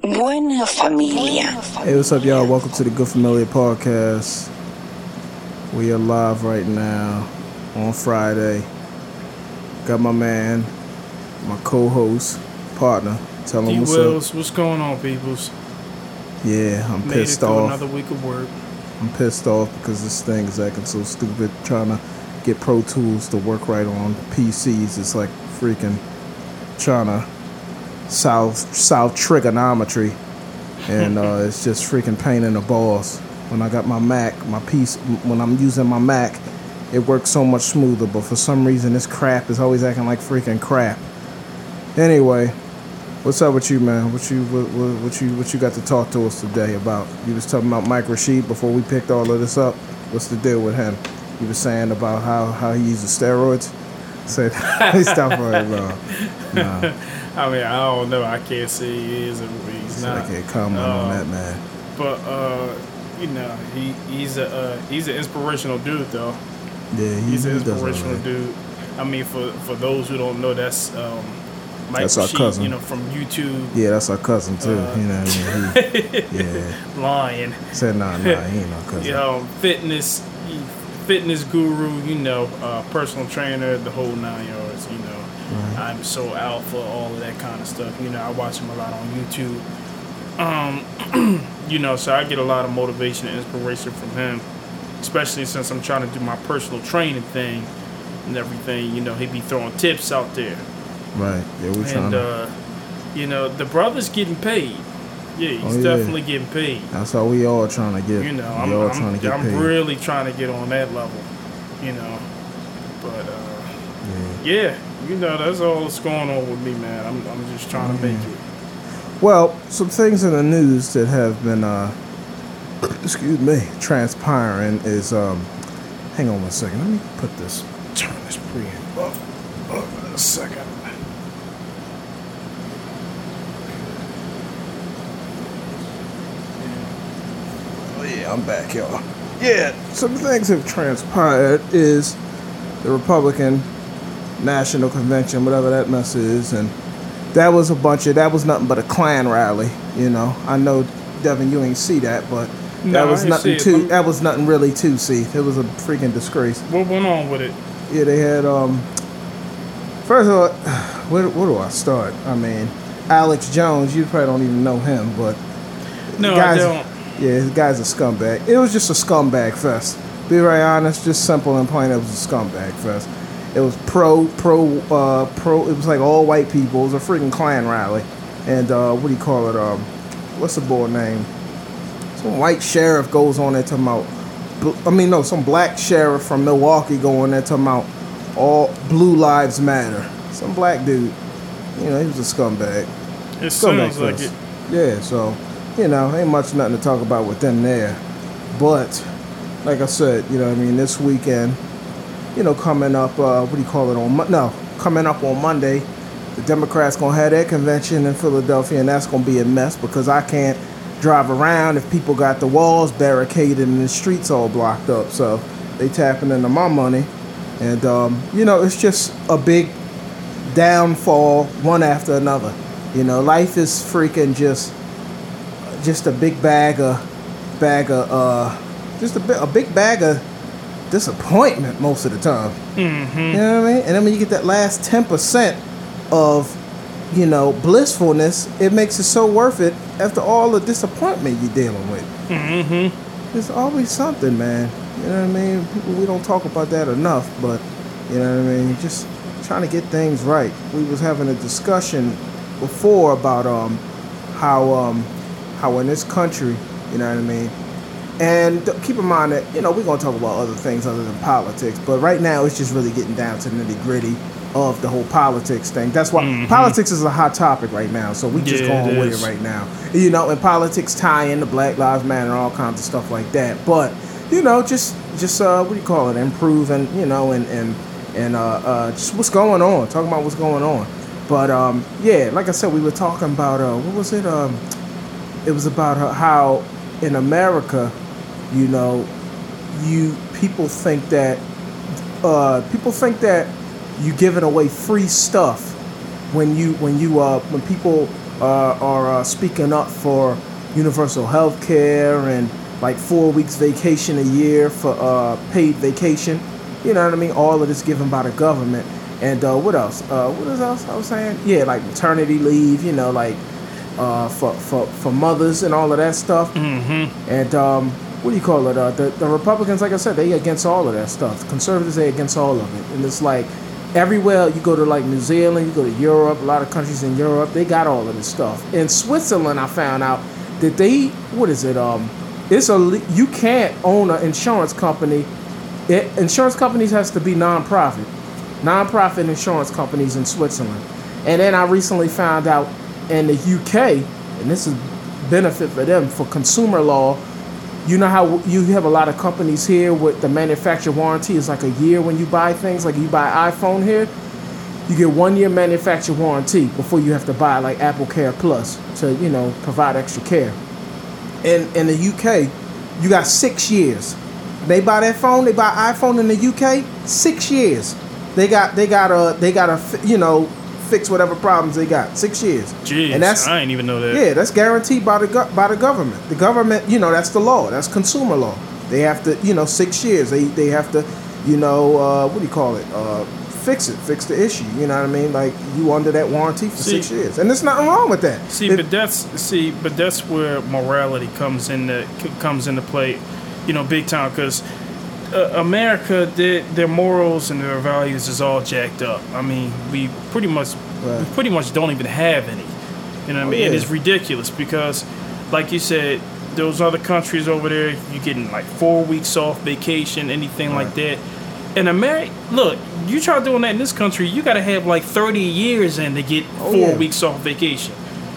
Buena familia. Hey, what's up, y'all? Welcome to the Good Familiar Podcast. We are live right now on Friday. Got my man, my co-host, partner. Tell him D what's Wills, up. what's going on, peoples? Yeah, I'm Made pissed through off. another week of work. I'm pissed off because this thing is acting so stupid. Trying to get Pro Tools to work right on PCs. It's like freaking trying to solve South trigonometry, and uh, it's just freaking pain in the balls. When I got my Mac, my piece, when I'm using my Mac, it works so much smoother. But for some reason, this crap is always acting like freaking crap. Anyway, what's up with you, man? What you what, what, what you what you got to talk to us today about? You was talking about Mike Rashid before we picked all of this up. What's the deal with him? You was saying about how how he uses steroids. Said stop it, no. no. I mean, I don't know. I can't say he is or he's So I not. can't comment on that, man. But uh, you know, he he's a uh, he's an inspirational dude, though. Yeah, he, He's an inspirational dude. I mean, for for those who don't know, that's um, Mike That's our cousin. You know, from YouTube, Yeah, that's our cousin too. Uh, you know, what I mean? he, yeah. Lion. Said nah, nah, he ain't no cousin. you know, fitness, fitness guru, you know, uh, personal trainer, the whole nine yards. You know, I'm so out for all of that kind of stuff. You know, I watch him a lot on YouTube. Um, you know, so I get a lot of motivation and inspiration from him, especially since I'm trying to do my personal training thing and everything. You know, he be throwing tips out there, Right. Yeah, we trying and uh, you know, the brother's getting paid. Yeah, he's Oh, yeah. definitely getting paid. that's how we all trying to get. You know, we I'm, all I'm, trying to get I'm paid. really trying to get on that level. You know, but uh, yeah. yeah, you know, that's all that's going on with me, man. I'm, I'm just trying to make it. Well, some things in the news that have been, uh, excuse me, transpiring is. Um, hang on one second. Let me put this. Turn this preamp up. up a second. Oh yeah, I'm back, y'all. Yeah, some things have transpired is the Republican National Convention, whatever that mess is, and that was a bunch of that was nothing but a Klan rally. You know, I know Devin, you ain't see that, but that No, I was nothing too. Me- That was nothing really to see. It was a freaking disgrace. What went on with it? Yeah, they had um. First of all, where, where do I start? I mean, Alex Jones. You probably don't even know him, but No, guy's, I don't. Yeah, the guy's a scumbag. It was just a scumbag fest. Be very honest, just simple and plain. It was a scumbag fest. It was pro, pro, uh, pro. It was like all white people. It was a freaking Klan rally, and uh, what do you call it? Um, what's the boy name? Some white sheriff goes on there talking about. I mean, no, some black sheriff from Milwaukee going there talking about all blue lives matter. Some black dude. You know, he was a scumbag. It Scumbag sounds like fest. it. Yeah, so you know, ain't much nothing to talk about with them there. But like I said, you know, I mean, this weekend, you know, coming up, uh, what do you call it on? No, coming up on Monday, the Democrats gonna have their convention in Philadelphia, and that's gonna be a mess because I can't drive around if people got the walls barricaded and the streets all blocked up. So they tapping into my money, and um, you know, it's just a big downfall one after another. You know, life is freaking just just a big bag of bag of uh just a, a big bag of disappointment most of the time. Mm-hmm. You know what I mean? And then when you get that last ten percent of you know blissfulness, it makes it so worth it after all the disappointment you're dealing with. Mm-hmm. There's always something, man. You know what I mean? People, we don't talk about that enough, but you know what I mean. Just trying to get things right. We was having a discussion before about um how um how in this country, you know what I mean. And keep in mind that you know we're gonna talk about other things other than politics, but right now it's just really getting down to the nitty gritty of the whole politics thing. That's why Mhm. politics is a hot topic right now. So we just Yeah, going with is. it right now. You know, and politics tie into Black Lives Matter and all kinds of stuff like that. But you know, just just uh, what do you call it? Improve and you know, and and and uh, uh, just what's going on. Talking about what's going on. But um, yeah, like I said, we were talking about uh, what was it? Um, it was about how- in America, you know, you people think that uh, people think that you giving away free stuff when you when you uh when people uh, are uh, speaking up for universal health care and like four weeks vacation a year for uh, paid vacation. You know what I mean? All of this given by the government. And uh, what else? Uh, what else I was saying? Yeah, like maternity leave. You know, like uh, for, for for mothers and all of that stuff. Mm-hmm. And um, what do you call it? Uh, the the Republicans, like I said, they against all of that stuff. Conservatives, they against all of it. And it's like everywhere you go to, like New Zealand, you go to Europe, a lot of countries in Europe, they got all of this stuff. In Switzerland, I found out that they what is it? Um, it's a you can't own an insurance company. It, insurance companies has to be nonprofit, nonprofit insurance companies in Switzerland. And then I recently found out in the UK, and this is benefit for them for consumer law. You know how you have a lot of companies here with the manufacturer warranty is like a year when you buy things, like you buy iPhone here, you get one year manufacturer warranty before you have to buy like Apple Care Plus to you know provide extra care. In in the UK, you got six years. They buy that phone, they buy iPhone in the UK, six years. They got they got a they got a you know fix whatever problems they got. Six years. Jeez, and that's I didn't even know that. yeah, that's guaranteed by the go- by the government. The government, you know, that's the law. That's consumer law. They have to, you know, six years. They they have to, you know, uh, what do you call it? Uh, fix it, fix the issue. You know what I mean? Like you under that warranty for See- six years, and there's nothing wrong with that. See, It- but that's see, but that's where morality comes into c- comes into play, you know, big time. Because uh, America, their, their morals and their values is all jacked up. I mean, we pretty much we pretty much don't even have any. You know what Oh, I mean? And yeah. it's ridiculous because, like you said, those other countries over there, you're getting like four weeks off vacation, anything like that. In America, look, you try doing that in this country, you got to have like 30 years in to get Oh, four yeah. weeks off vacation.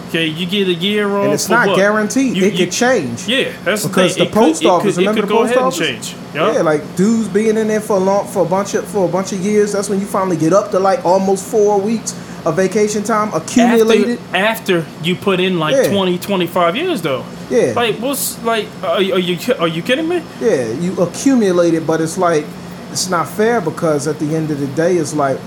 Okay, you get a year off. and it's not what? guaranteed. You- it you- could change. Yeah, that's because the, the could- post it office. could, it remember could the go post ahead office? and change. Yup. Yeah, like dudes being in there for a long, for a bunch of for a bunch of years. That's when you finally get up to like almost four weeks of vacation time accumulated. after, after you put in like Yeah. twenty, twenty-five 20, 25 years though. Yeah. Like what's like? Are, are you are you kidding me? Yeah, you accumulate it, but it's like it's not fair because at the end of the day, it's like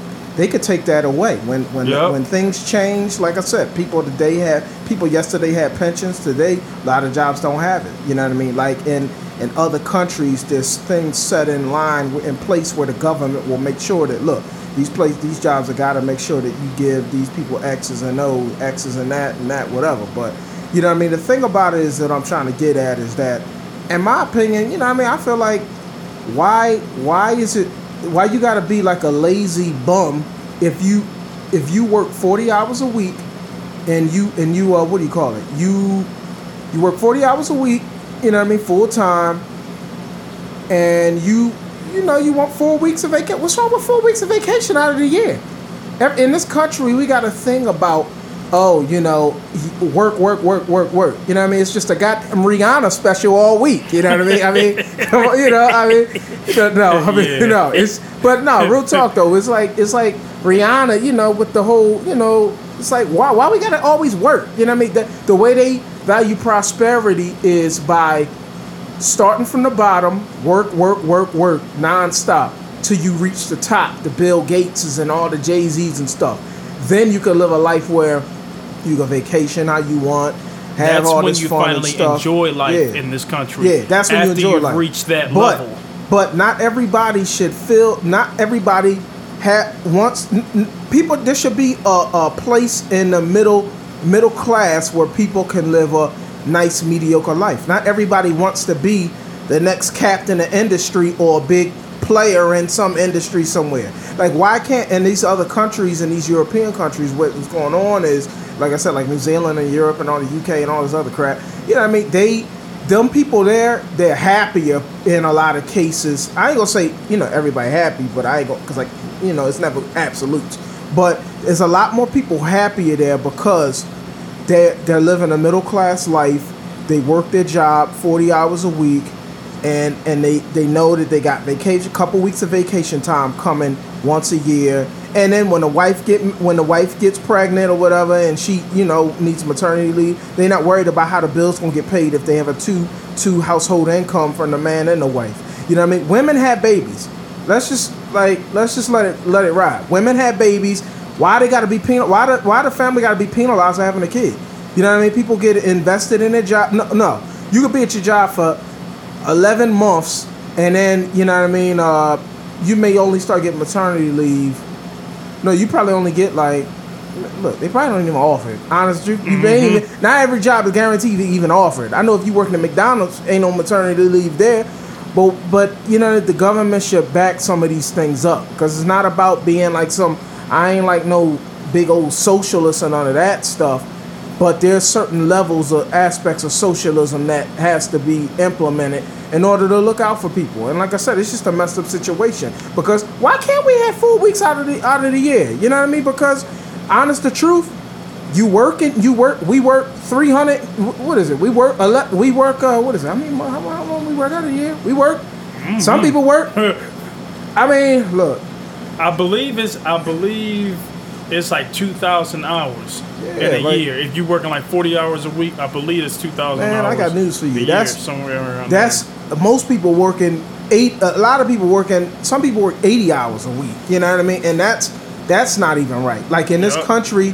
they could take that away when when Yep. when things change. Like I said, people today have people yesterday had pensions. Today, a lot of jobs don't have it. You know what I mean? Like in in other countries, there's things set in line in place where the government will make sure that look. These place, these jobs have got to make sure that you give these people X's and O's, X's and that and that, whatever. But you know what I mean? The thing about it is that I'm trying to get at is that, in my opinion, you know what I mean? I feel like why why is it why you got to be like a lazy bum if you if you work 40 hours a week and you and you uh what do you call it? You you work 40 hours a week you know what i mean full time and you you know you want four weeks of vacation what's wrong with four weeks of vacation out of the year? In this country we got a thing about oh you know work work work work work. You know what i mean? It's just a goddamn rihanna special all week. You know what i mean? I mean you know i mean no i mean Yeah. no it's but no real talk though it's like it's like rihanna you know with the whole you know it's like why why we gotta always work? You know what i mean? The, the way they value prosperity is by starting from the bottom, work, work, work, work, nonstop, till you reach the top, the Bill Gateses and all the Jay Z's and stuff. Then you can live a life where you go vacation how you want, have That's all when this you fun finally stuff. enjoy life Yeah. in this country. Yeah, that's when you enjoy life. reached that but, level. But not everybody should feel. Not everybody ha wants. N- n- people, there should be a, a place in the middle middle class where people can live a nice mediocre life. Not everybody wants to be the next captain of industry or a big player in some industry somewhere. Like why can't in these other countries in these European countries what's going on is like I said like New Zealand and Europe and all the UK and all this other crap. You know what I mean? They them people there, they're happier in a lot of cases. I ain't gonna say you know everybody happy, but I ain't gonna because like you know it's never absolutes. But there's a lot more people happier there because they're they're living a middle class life. They work their job forty hours a week, and and they they know that they got vacation, couple weeks of vacation time coming once a year. And then when the wife get when the wife gets pregnant or whatever, and she you know needs maternity leave, they're not worried about how the bills gonna get paid if they have a two two household income from the man and the wife. You know what I mean? Women have babies. Let's just like let's just let it let it ride. Women have babies. Why they got to be penal? Why the why the family got to be penalized for having a kid? You know what I mean? People get invested in their job. No, no. You could be at your job for 11 months, and then, you know what I mean? Uh, you may only start getting maternity leave. No, you probably only get like, look, they probably don't even offer it. Honest truth, you mm-hmm. may even, not every job is guaranteed to even offer it. I know if you working at McDonald's, ain't no maternity leave there. But, but you know, the government should back some of these things up because it's not about being like some. I ain't like no big old socialist and none of that stuff. But there's certain levels or aspects of socialism that has to be implemented in order to look out for people. And like I said, it's just a messed up situation. Because why can't we have four weeks out of the out of the year? You know what I mean? Because honest the truth, you work and you work, we work three hundred. What is it? We work a lot. We work. Uh, what is it? I mean, how, how long we work out of the year? We work. Some people work. I mean, look. I believe it's I believe it's like two thousand hours in a like- year. If you're working like forty hours a week, I believe it's two thousand Man. I got news for you. That's- somewhere around. That's most people working eight. A lot of people working. Some people work eighty hours a week. You know what I mean? And that's that's not even right. Like in this Yup. country,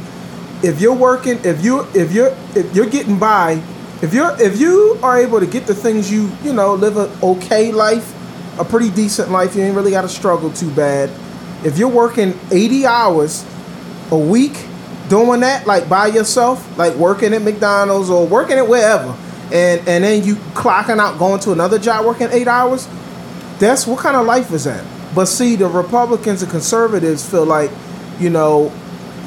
if you're working, if you if you're if you're getting by, if you're if you are able to get the things you you know live a okay life, a pretty decent life. You ain't really got to struggle too bad. If you're working eighty hours a week doing that like by yourself like working at mcdonald's or working at wherever and and then you clocking out going to another job working eight hours that's what kind of life is that? But see the republicans and conservatives feel like you know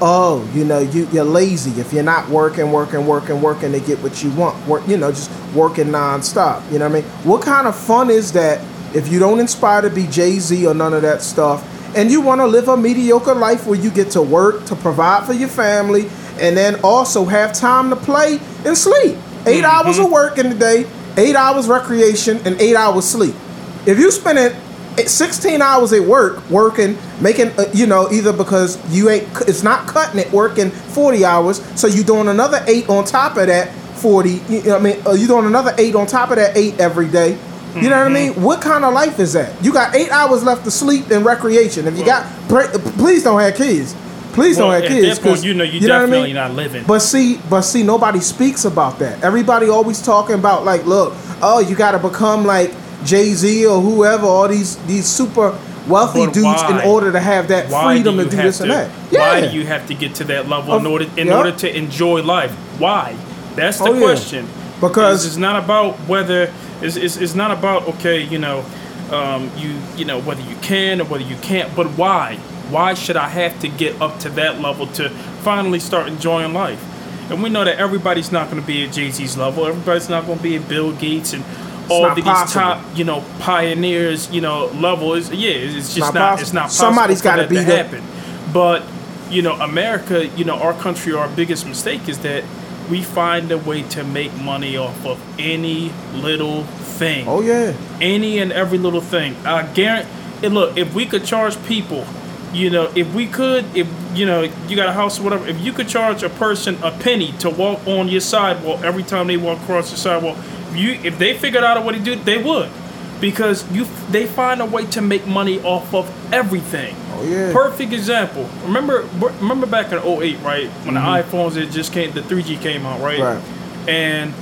oh you know you, you're lazy. If you're not working working working working to get what you want work you know just working nonstop you know what i mean? What kind of fun is that if you don't inspire to be jay-z or none of that stuff and you want to live a mediocre life where you get to work to provide for your family and then also have time to play and sleep. 8 hours of work in the day eight hours recreation and eight hours sleep. If you spend it 16 hours at work working making uh, you know either because you ain't it's not cutting it working 40 hours so you doing another eight on top of that 40 you know what i mean uh, you doing another eight on top of that eight every day you know what I mean? Mm-hmm. What kind of life is that? You got eight hours left to sleep and recreation. If you got, pray, please don't have kids. Please Well, don't have at kids. that point, 'cause you know you what I mean? definitely not living. But see, but see, nobody speaks about that. Everybody always talking about like, look, oh, you got to become like Jay Z or whoever, all these these super wealthy But dudes why? in order to have that why freedom do to you do this to, and that. Why do you have to get to that level in order in yeah. order to enjoy life? Why? That's the Oh, yeah. question. Because- it's, it's not about whether it's, it's, it's not about okay, you know, um, you you know whether you can or whether you can't, but why? Why should I have to get up to that level to finally start enjoying life? And we know that everybody's not going to be at Jay Z's level. Everybody's not going to be at Bill Gates and all these possible. top, you know, pioneers, you know, level. Is yeah, it's just not not. possible. It's not possible. Somebody's for gotta be to happen. But you know, America, you know, our country, our biggest mistake is that we find a way to make money off of any little thing, Oh yeah, any and every little thing. I guarantee. Look, if we could charge people, you know, if we could, if you know, you got a house or whatever, if you could charge a person a penny to walk on your sidewalk every time they walk across the sidewalk, you if they figured out a way to do it, they would, because you they find a way to make money off of everything. oh yeah. Perfect example. Remember, remember back in 08, right? When the mm-hmm. iPhones it just came, the 3G came out, right? Right. And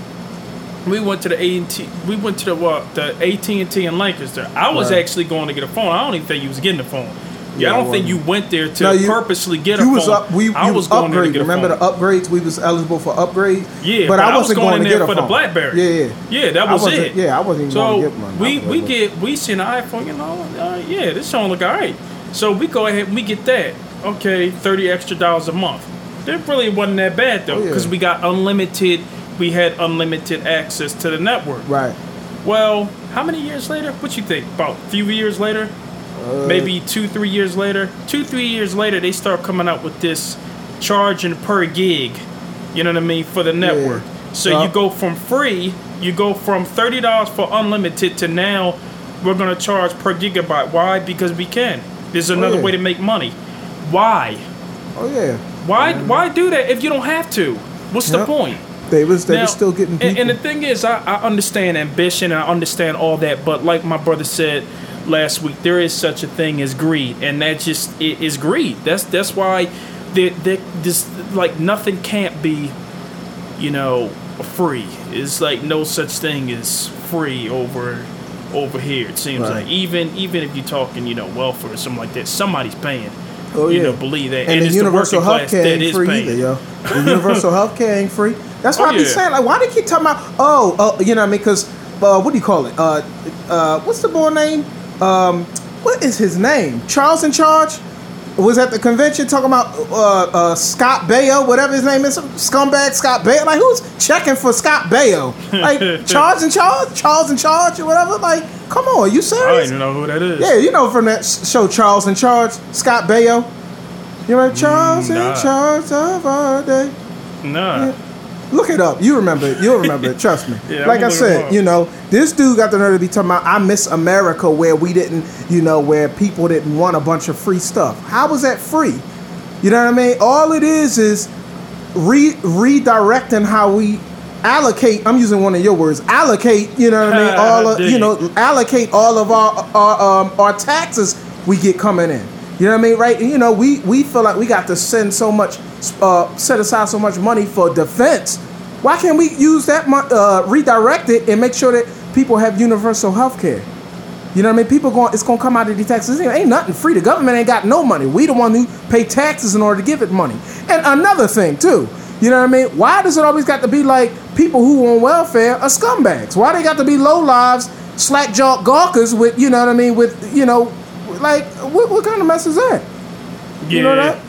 we went to the AT, we went to the what, the AT and T in Lancaster. I was Right. actually going to get a phone. I don't even think you was getting a phone. Yeah, I don't think you went there to No, you- purposely get a you phone. was up. We I was going there to upgrade. get a Remember phone. the upgrades? We was eligible for upgrade. Yeah, but, but I I was wasn't going going, in to there get a for the. BlackBerry. Yeah, yeah, Yeah, that was it. Yeah, I wasn't even So going to get one. We we get we see an iPhone, you know, uh, yeah, this phone look alright. So we go ahead and we get that. Okay, thirty extra dollars a month. That really wasn't that bad though, Oh, yeah. because we got unlimited. We had unlimited access to the network. right. Well, how many years later? What you think? About a few years later? Uh, Maybe two, three years later. Two, three years later, they start coming out with this charging per gig. You know what I mean for the network. So Yeah. you go from free, you go from thirty dollars for unlimited to now we're gonna charge per gigabyte. Why? Because we can. There's another yeah. way to make money. Why? Oh yeah. Why? Why do that if you don't have to? What's the point? They was they Now, was still getting and, and the thing is, I, I understand ambition and I understand all that, but like my brother said last week, there is such a thing as greed, and that just it is greed. That's that's why there, this like nothing can't be you know, free. It's like no such thing as free over over here. It seems Right. like even even if you're talking, you know, welfare or something like that, somebody's paying. Oh, you yeah. know, believe that. And, it's the universal health care ain't is free paying. either, yo. The universal health care ain't free. That's why Oh, I be yeah. saying, like, why they keep talking about, oh, uh, you know what I mean? Because, uh, what do you call it? Uh, uh, what's the boy name? Um, what is his name? Charles in Charge? Was at the convention talking about uh, uh, Scott Baio, whatever his name is, scumbag Scott Baio. Like, who's checking for Scott Baio? Like, Charles in Charge? Charles in Charge or whatever? Like, come on, you serious? I don't even know who that is. Yeah, you know from that show Charles in Charge, Scott Baio. You remember Charles nah. in Charge of our day? Nah. Look it up. You remember it. You'll remember it. Trust me. Yeah, like I gonna look it said, you know, this dude got the nerve to be talking about I miss America where we didn't, you know, where people didn't want a bunch of free stuff. How was that free? You know what I mean? All it is is re- redirecting how we allocate. I'm using one of your words. Allocate. You know what I mean? All of, you know, allocate all of our our um, our taxes we get coming in. You know what I mean? Right? You know, we we feel like we got to send so much, uh, set aside so much money for defense. Why can't we use that uh, redirect it and make sure that people have universal health care? You know what I mean? People going, it's gonna come out of the taxes. It ain't nothing free. The government ain't got no money. We the one who pay taxes in order to give it money. And another thing too, you know what I mean? Why does it always got to be like people who on welfare are scumbags? Why they got to be low lives, slack jawed gawkers with, you know what I mean? With you know, like what, what kind of mess is that? You know that?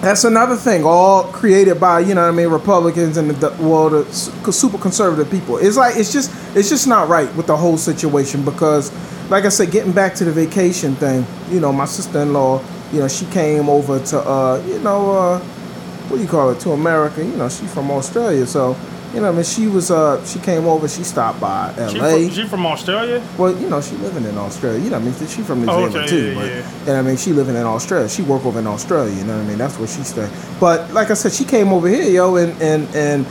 That's another thing, all created by you know what I mean Republicans and the well the su- super conservative people. It's like it's just it's just not right with the whole situation because, like I said, getting back to the vacation thing, you know, my sister in law, you know, she came over to uh, you know, uh, what do you call it to America? You know, she's from Australia, so you know, I mean, she was uh, she came over, she stopped by She L.A. from, she from Australia? Well, you know, she living in Australia. You know, what I mean, she from New Oh, Zealand okay, too. yeah, but, yeah. And I mean, she living in Australia. She work over in Australia. You know what I mean? That's where she stay. But like I said, she came over here, yo, and and and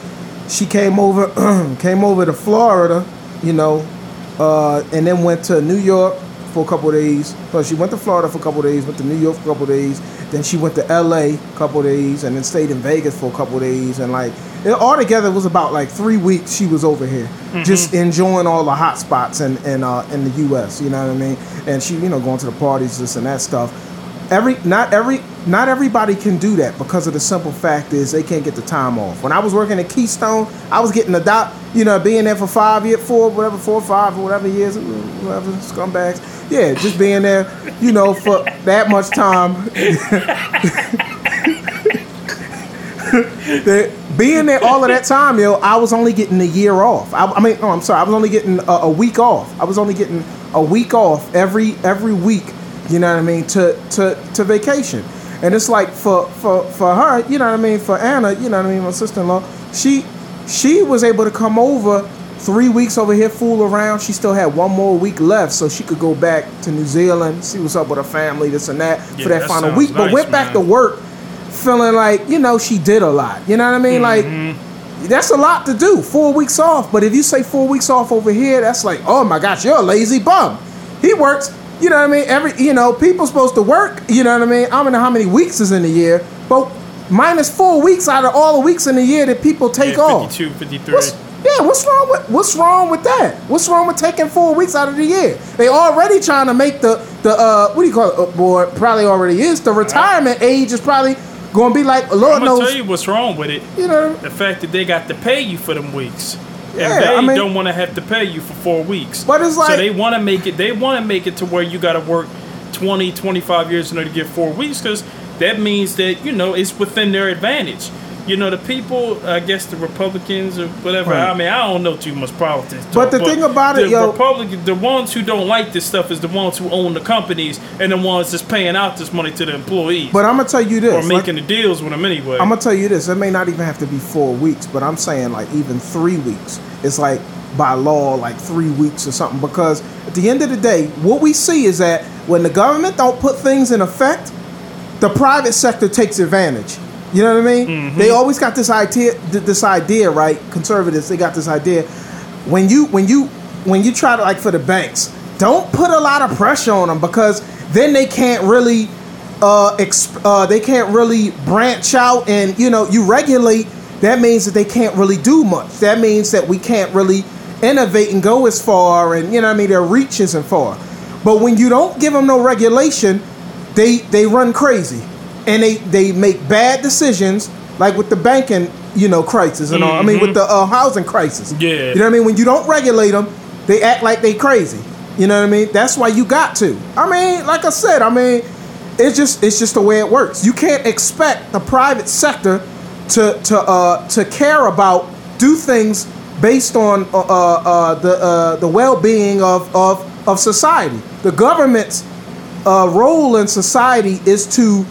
she came over, came over to Florida, you know, uh, and then went to New York for a couple of days. So she went to Florida for a couple of days, went to New York for a couple of days. Then she went to L.A. a couple of days, and then stayed in Vegas for a couple of days. And like, it, altogether, it was about like three weeks she was over here, just enjoying all the hot spots in in, uh, in the U.S. You know what I mean? And she, you know, going to the parties, this and that stuff. Every not every not everybody can do that because of the simple fact is they can't get the time off. When I was working at Keystone, I was getting a dot, you know, being there for five years, four, whatever, four, five, or whatever years, whatever scumbags. Yeah, just being there, you know, for that much time. that being there all of that time, yo, I was only getting a year off. I, I mean, oh, I'm sorry, I was only getting a, a week off. I was only getting a week off every every week. You know what I mean? To to to vacation, and it's like for for for her, you know what I mean? For Anna, you know what I mean? My sister-in-law, she she was able to come over three weeks over here, fool around. She still had one more week left, so she could go back to New Zealand, see what's up with her family, this and that Yeah, for that, that final week. but nice, went back to work feeling like you know she did a lot. You know what I mean? Mm-hmm. Like that's a lot to do. Four weeks off. But if you say four weeks off over here, that's like, oh my gosh, you're a lazy bum. He works. You know what I mean? Every you know, people supposed to work. You know what I mean? I don't know how many weeks is in the year, but minus four weeks out of all the weeks in the year that people take yeah, off. 52, 53. What's, yeah, what's wrong with what's wrong with that? What's wrong with taking four weeks out of the year? They already trying to make the the uh what do you call it? Uh, boy, probably already is. The retirement age is probably to be like Lord I'm gonna knows. tell you what's wrong with it. you know, The fact that they got to pay you for them weeks. Yeah, and they I mean- don't want to have to pay you for four weeks. But it's like so they want to make it. They want to make it to where you got to work 20, 25 years in order to get four weeks because that means that you know it's within their advantage. You know, the people, I guess the Republicans or whatever. Right. I mean, I don't know too much politics. But talk, the thing about it, the yo- Republican, the ones who don't like this stuff is the ones who own the companies and the ones that's paying out this money to the employees but I'm gonna tell you this. or like- making the deals with them anyway. I'm gonna tell you this. It may not even have to be four weeks, but I'm saying like even three weeks. It's like by law, like three weeks or something. Because at the end of the day, what we see is that when the government don't put things in effect, the private sector takes advantage. You know what I mean? They always got this idea. This idea, right? Conservatives, they got this idea. When you when you when you try to like for the banks, don't put a lot of pressure on them because then they can't really uh, exp- uh, they can't really branch out and you know you regulate that means that they can't really do much. That means that we can't really innovate and go as far, and you know what I mean. Their reach isn't far. But when you don't give them no regulation, they they run crazy, and they they make bad decisions, like with the banking you know crisis and all. I mean with the uh, housing crisis. Mm-hmm. Yeah. you know what I mean. When you don't regulate them, they act like they crazy. You know what I mean? That's why you got to. I mean, like I said, I mean, it's just it's just the way it works. You can't expect the private sector to to uh, to care about do things based on uh, uh, uh, the uh, the well being of, of of society. The government's uh, role in society is to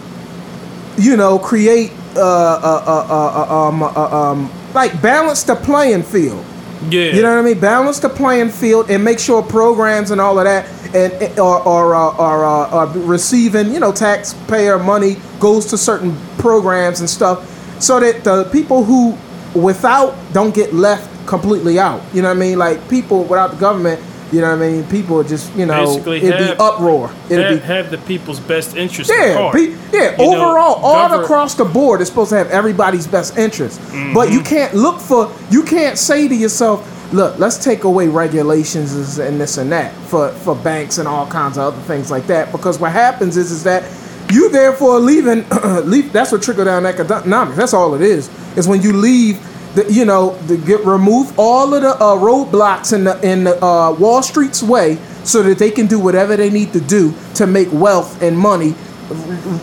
you know create uh, uh, uh, uh, uh, um, uh, um, like balance the playing field. Yeah. You know what I mean? Balance the playing field and make sure programs and all of that and and- are are, are, uh, are receiving you know taxpayer money goes to certain programs and stuff, so that the people who without don't get left completely out. You know what I mean? Like people without the government. You know what I mean? People just you know Basically it'd have- be uproar. It'd have, be have the people's best interest yeah, pe- yeah. You know, overall, all gover- across the board, it's supposed to have everybody's best interest. But Mm-hmm. you can't look for. You can't say to yourself, "Look, let's take away regulations and this and that for for banks and all kinds of other things like that." Because what happens is is that you therefore leaving. leave, that's what trickle down economics. That's all it is. Is when you leave. The, you know, the, get remove all of the uh, roadblocks in the in the uh, Wall Street's way, so that they can do whatever they need to do to make wealth and money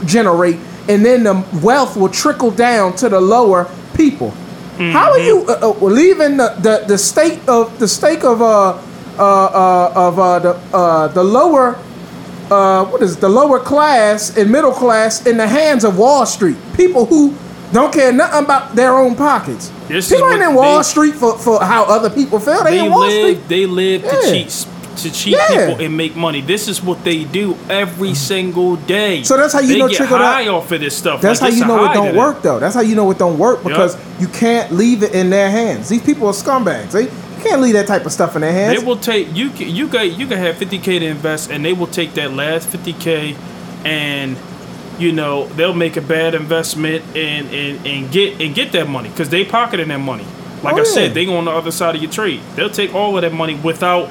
generate, and then the wealth will trickle down to the lower people. How are you uh, uh, leaving the, the, the state of the stake of uh, uh, uh, of uh, the uh, the lower uh, what is it, the lower class and middle class in the hands of Wall Street? People who don't care nothing about their own pockets. This is people ain't what in Wall they- Street for, for how other people feel. They, they in Wall live Street. they live Yeah. to cheat to cheat Yeah. people and make money. This is what they do every single day. So that's how you they know get trickle high off of this stuff. That's Like, how you know it don't work though. That's how you know it don't work because Yup. you can't leave it in their hands. These people are scumbags. They you can't leave that type of stuff in their hands. They will take you. can- You got you can have 50k to invest, and they will take that last 50k, and you know they'll make a bad investment and and, and get and get that money because they pocketing that money. Like Oh, I yeah. said, they go on the other side of your trade. They'll take all of that money without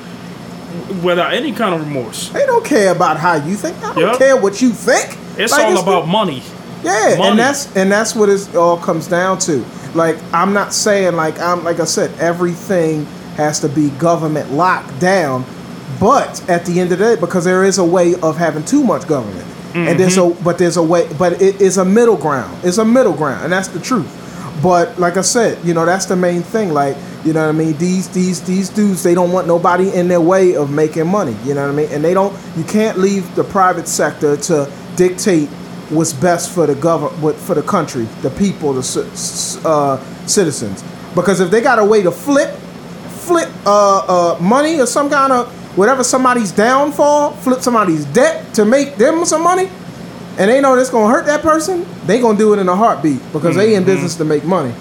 without any kind of remorse. They don't care about how you think. I don't Yup. care what you think. It's Like, all about money. Yeah, Money. and that's and that's what it all comes down to. Like I'm not saying like I'm like I said everything has to be government locked down, but at the end of the day, because there is a way of having too much government, and there's a but there's a way, but it is a middle ground. It's a middle ground, and that's the truth. But like I said, you know that's the main thing. Like you know what I mean. These these these dudes they don't want nobody in their way of making money. You know what I mean. And they don't. You can't leave the private sector to dictate what's best for the government, for the country, the people, the uh, citizens. Because if they got a way to flip, flip uh, uh, money or some kind of whatever somebody's downfall, flip somebody's debt to make them some money, and they know that's gonna hurt that person, they gonna do it in a heartbeat because they in mm-hmm. business to make money.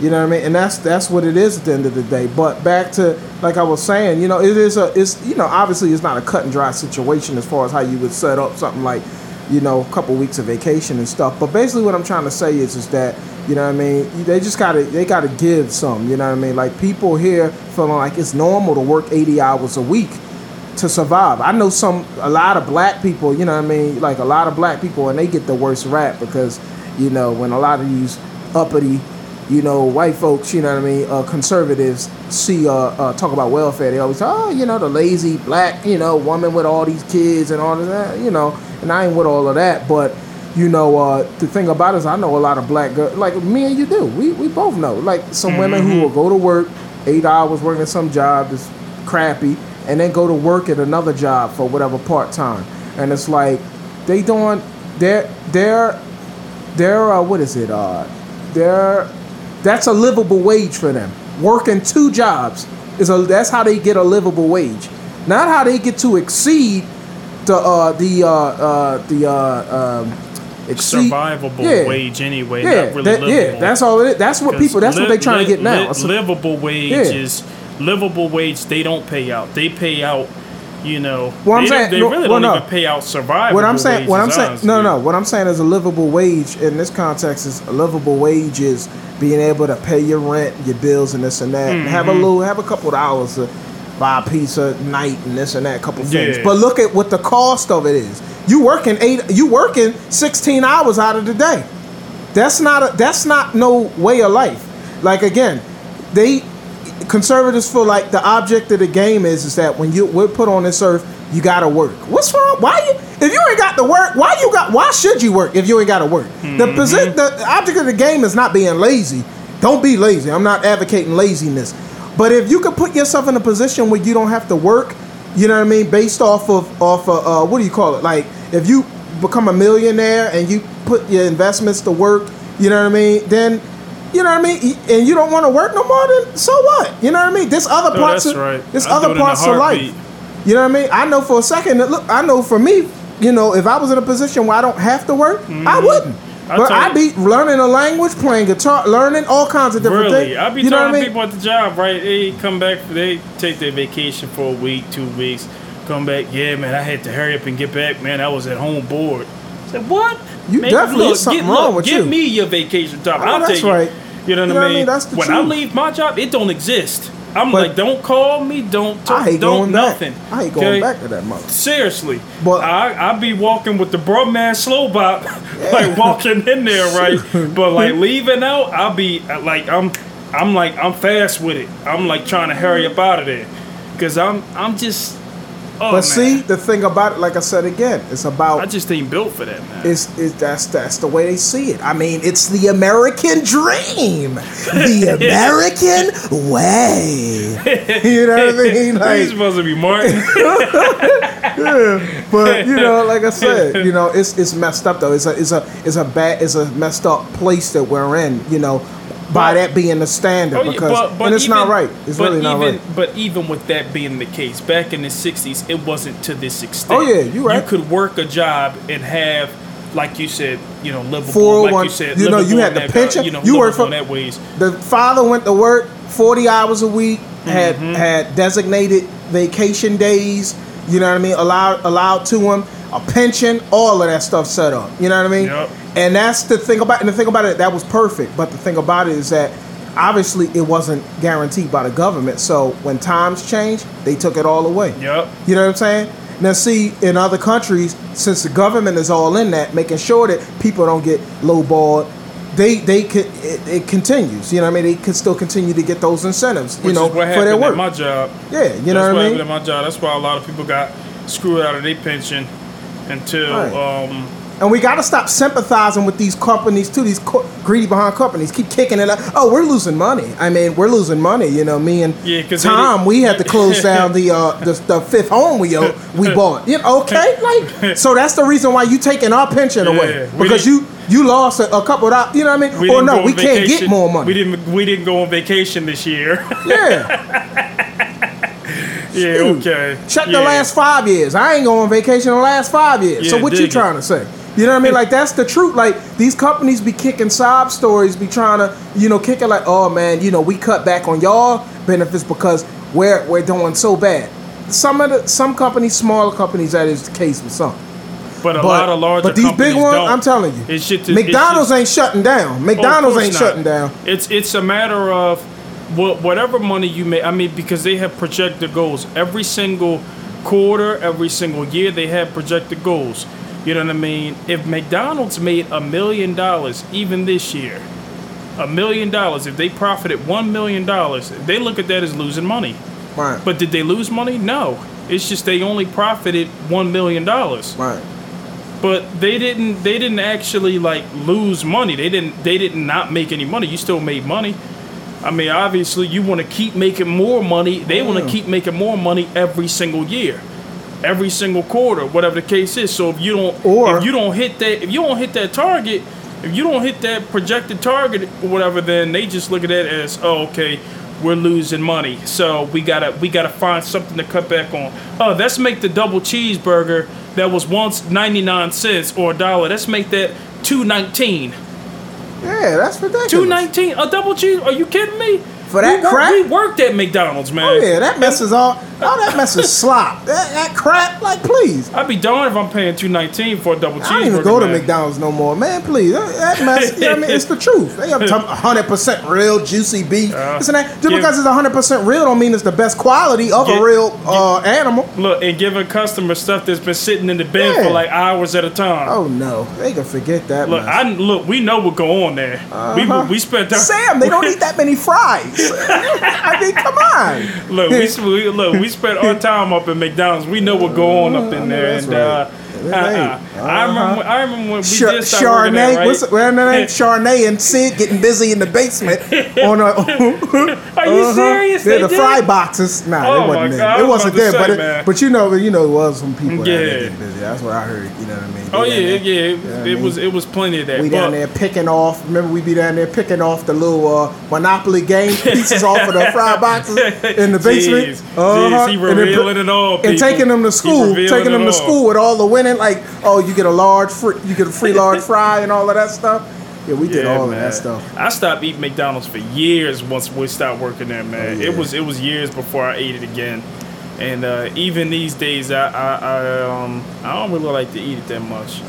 You know what I mean? And that's that's what it is at the end of the day. But back to like I was saying, you know, it is a it's you know obviously it's not a cut and dry situation as far as how you would set up something like you know a couple weeks of vacation and stuff. But basically what I'm trying to say is is that you know what I mean they just gotta they gotta give some. You know what I mean? Like people here feeling like it's normal to work 80 hours a week to survive. I know some a lot of black people, you know what I mean, like a lot of black people and they get the worst rap because, you know, when a lot of these uppity, you know, white folks, you know what I mean, uh, conservatives see uh, uh talk about welfare, they always oh, you know, the lazy black, you know, woman with all these kids and all of that, you know, and I ain't with all of that, but you know, uh, the thing about it is I know a lot of black girls, like me and you do. We, we both know. Like some women who will go to work eight hours working at some job that's crappy and then go to work at another job for whatever part time. And it's like they doing they're they're they're uh, what is it? Uh they're that's a livable wage for them. Working two jobs is a that's how they get a livable wage. Not how they get to exceed the uh the uh uh the uh um exceed Survivable Yeah. wage anyway. Yeah, not really that- yeah, that's all it is. That's what people. That's what Li- they trying li- to get now. li- livable wage Yeah. is livable wage. They don't pay out. They pay out. You know, What I'm they, saying- they no, really well, don't no. even pay out survival. what I'm saying, what I'm saying, no, no, what I'm saying is a livable wage in this context is a livable wage is being able to pay your rent, your bills, and this and that. and Have a Mm-hmm. little, have a couple of hours to buy a pizza night and this and that, couple things. Yeah. But look at what the cost of it is. You working eight, you working 16 hours out of the day. That's not a, that's not no way of life. Like again, they conservatives feel like the object of the game is is that when you we're put on this earth, you gotta work. What's wrong? Why you if you ain't got to work? Why you got? Why should you work if you ain't got to work? The position, the object of the game is not being lazy. Don't be lazy. I'm not advocating laziness, but if you can put yourself in a position where you don't have to work, you know what I mean, based off of off of uh, what do you call it? Like if you become a millionaire and you put your investments to work, you know what I mean, then. You know what I mean, and you don't want to work no more. Then so what? You know what I mean. There's other parts. that's of, right. There's I other it in a parts of life. You know what I mean? I know for a second that look, I know for me, you know, if I was in a position where I don't have to work, I wouldn't. Mm-hmm. I'll but I'd be learning a language, playing guitar, learning all kinds of different Really, things. I'd be you know telling what I mean? people at the job, right? They come back, they take their vacation for a week, two weeks, come back. Yeah, man, I had to hurry up and get back. Man, I was at home bored. I said, what? You man, definitely- look, something get, wrong look, with give you. me your vacation time. Oh, I'll take right. it. You know what, You know what I I mean? That's the when I leave my job, it don't exist. I'm But- like, don't call me, don't talk, I don't going back. nothing. I ain't going okay? back to that mother. Seriously, But- I I be walking with the bro man slow bop, like walking in there, right? But like leaving out, I'll be like I'm I'm like I'm fast with it. I'm like trying to hurry up out of there, cause I'm I'm just. Oh, But man. see, the thing about it, like I said again, it's about I just ain't built for that, man. It's, it's that's that's the way they see it. I mean, it's the American dream, the American way. You know what I mean? He's Like, supposed to be Martin. but you know, like I said, you know, it's it's messed up though. It's a it's a it's a bad it's a messed up place that we're in. You know, by that being the standard Oh, yeah, because and it's not right. It's really not even, right. But even with that being the case, back in the '60s, it wasn't to this extent. Oh, yeah, you right. You could work a job and have, like you said, you know, livable. 401 like you said, you know, you had the pension, You know, you work livable for- that ways. The father went to work forty hours a week, had Mm-hmm. had designated vacation days. You know what I mean? Allowed allowed to him a pension, all of that stuff set up. You know what I mean? Yep. And that's the thing about and the thing about it that was perfect. But the thing about it is that obviously it wasn't guaranteed by the government. So when times changed, they took it all away. Yep. You know what I'm saying? Now, see, in other countries, since the government is all in that, making sure that people don't get lowballed, they they could it, it continues. You know what I mean? They could still continue to get those incentives. Which you know, is what for their happened work. at my job. yeah, you That's know what what I mean. at my job. That's why a lot of people got screwed out of their pension until Right. um, And we got to stop sympathizing with these companies too. These co- greedy behind companies keep kicking it. Up. Oh, we're losing money. I mean, we're losing money. You know, me and Yeah, Tom, we had to close down the uh, the, the fifth home we uh, we bought. You know, okay, like so that's the reason why you taking our pension away Yeah, we because you you lost a, a couple of dollars. You know what I mean? or no, we on can't vacation. get more money. We didn't. We didn't go on vacation this year. yeah, yeah. Shoot. Okay. check the last five years. I ain't going on vacation the last five years. so what you dig it. trying to say? You know what I mean? Like that's the truth. Like these companies be kicking sob stories, be trying to, you know, kick it like, oh man, you know, we cut back on y'all benefits because we're we're doing so bad. Some of the some companies, smaller companies, that is the case with some. But a But, lot of larger but these big ones, don't. I'm telling you, It's shit to- McDonald's it's ain't shutting down. Oh, McDonald's course ain't not. shutting down. It's it's a matter of whatever money you make. I mean, because they have projected goals every single quarter, every single year. They have projected goals. You know what I mean? If McDonald's made a million dollars even this year, a million dollars, if they profited one million dollars, they look at that as losing money. Right. But did they lose money? No. It's just they only profited one million dollars. right. But they didn't. They didn't actually like lose money. They didn't. They did not make any money. You still made money. I mean, obviously, you want to keep making more money. They want to keep making more money every single year, every single quarter, whatever the case is. So if you don't, Or- if you don't hit that, if you don't hit that target, if you don't hit that projected target or whatever, then they just look at that as, oh, okay, we're losing money. So we gotta we gotta find something to cut back on. Oh, let's make the double cheeseburger that was once ninety nine cents or a dollar. Let's make that two nineteen. Yeah, that's ridiculous. Two nineteen a double cheese? Are you kidding me? For that we crap? we worked at McDonald's, man. Oh yeah, that messes all. All that mess is slop. That, that crap, like please. I'd be darned if I'm paying two nineteen for a double cheeseburger. I don't even go to man. McDonald's no more, man. Please, that, that mess. you know what I mean, it's the truth. They have hundred percent real juicy beef. Uh, Isn't that just yeah. because it's hundred percent real don't mean it's the best quality of a real uh, animal. Look, and giving customers stuff that's been sitting in the bin Yeah. for like hours at a time. Oh no, they can forget that. Look, mess. I look. We know what go on there. Uh-huh. We we spent. Sam, they don't eat that many fries. I mean, come on. Look, we, we look. We spent our time up in McDonald's. We know what go on up in there, and uh, Hey, uh-uh. I remember. I remember when we Char- did start working there, Charnay, right? what's well, name? Charnay and Sid getting busy in the basement on a. Are you serious? They're the did? fry boxes. Nah, Oh it wasn't God, there. It was wasn't there, say, but it, but you know, you know, it was some people Yeah. were getting busy. That's what I heard. You know what I mean? Oh They yeah, yeah. there- It, you know it mean? was it was plenty of that. We but, down there picking off. Remember, we be down there picking off the little uh, Monopoly game pieces off of the fry boxes in the basement. Jeez, Uh-huh. jeez, he And revealing put- it all, And taking them to school, taking them to school with all the winning. Like, oh, you get a large, free, you get a free large fry and all of that stuff. Yeah, we did Yeah, all man. of that stuff. I stopped eating McDonald's for years once we stopped working there, man. Oh, yeah. It was it was years before I ate it again, and uh, even these days, I, I I um I don't really like to eat it that much.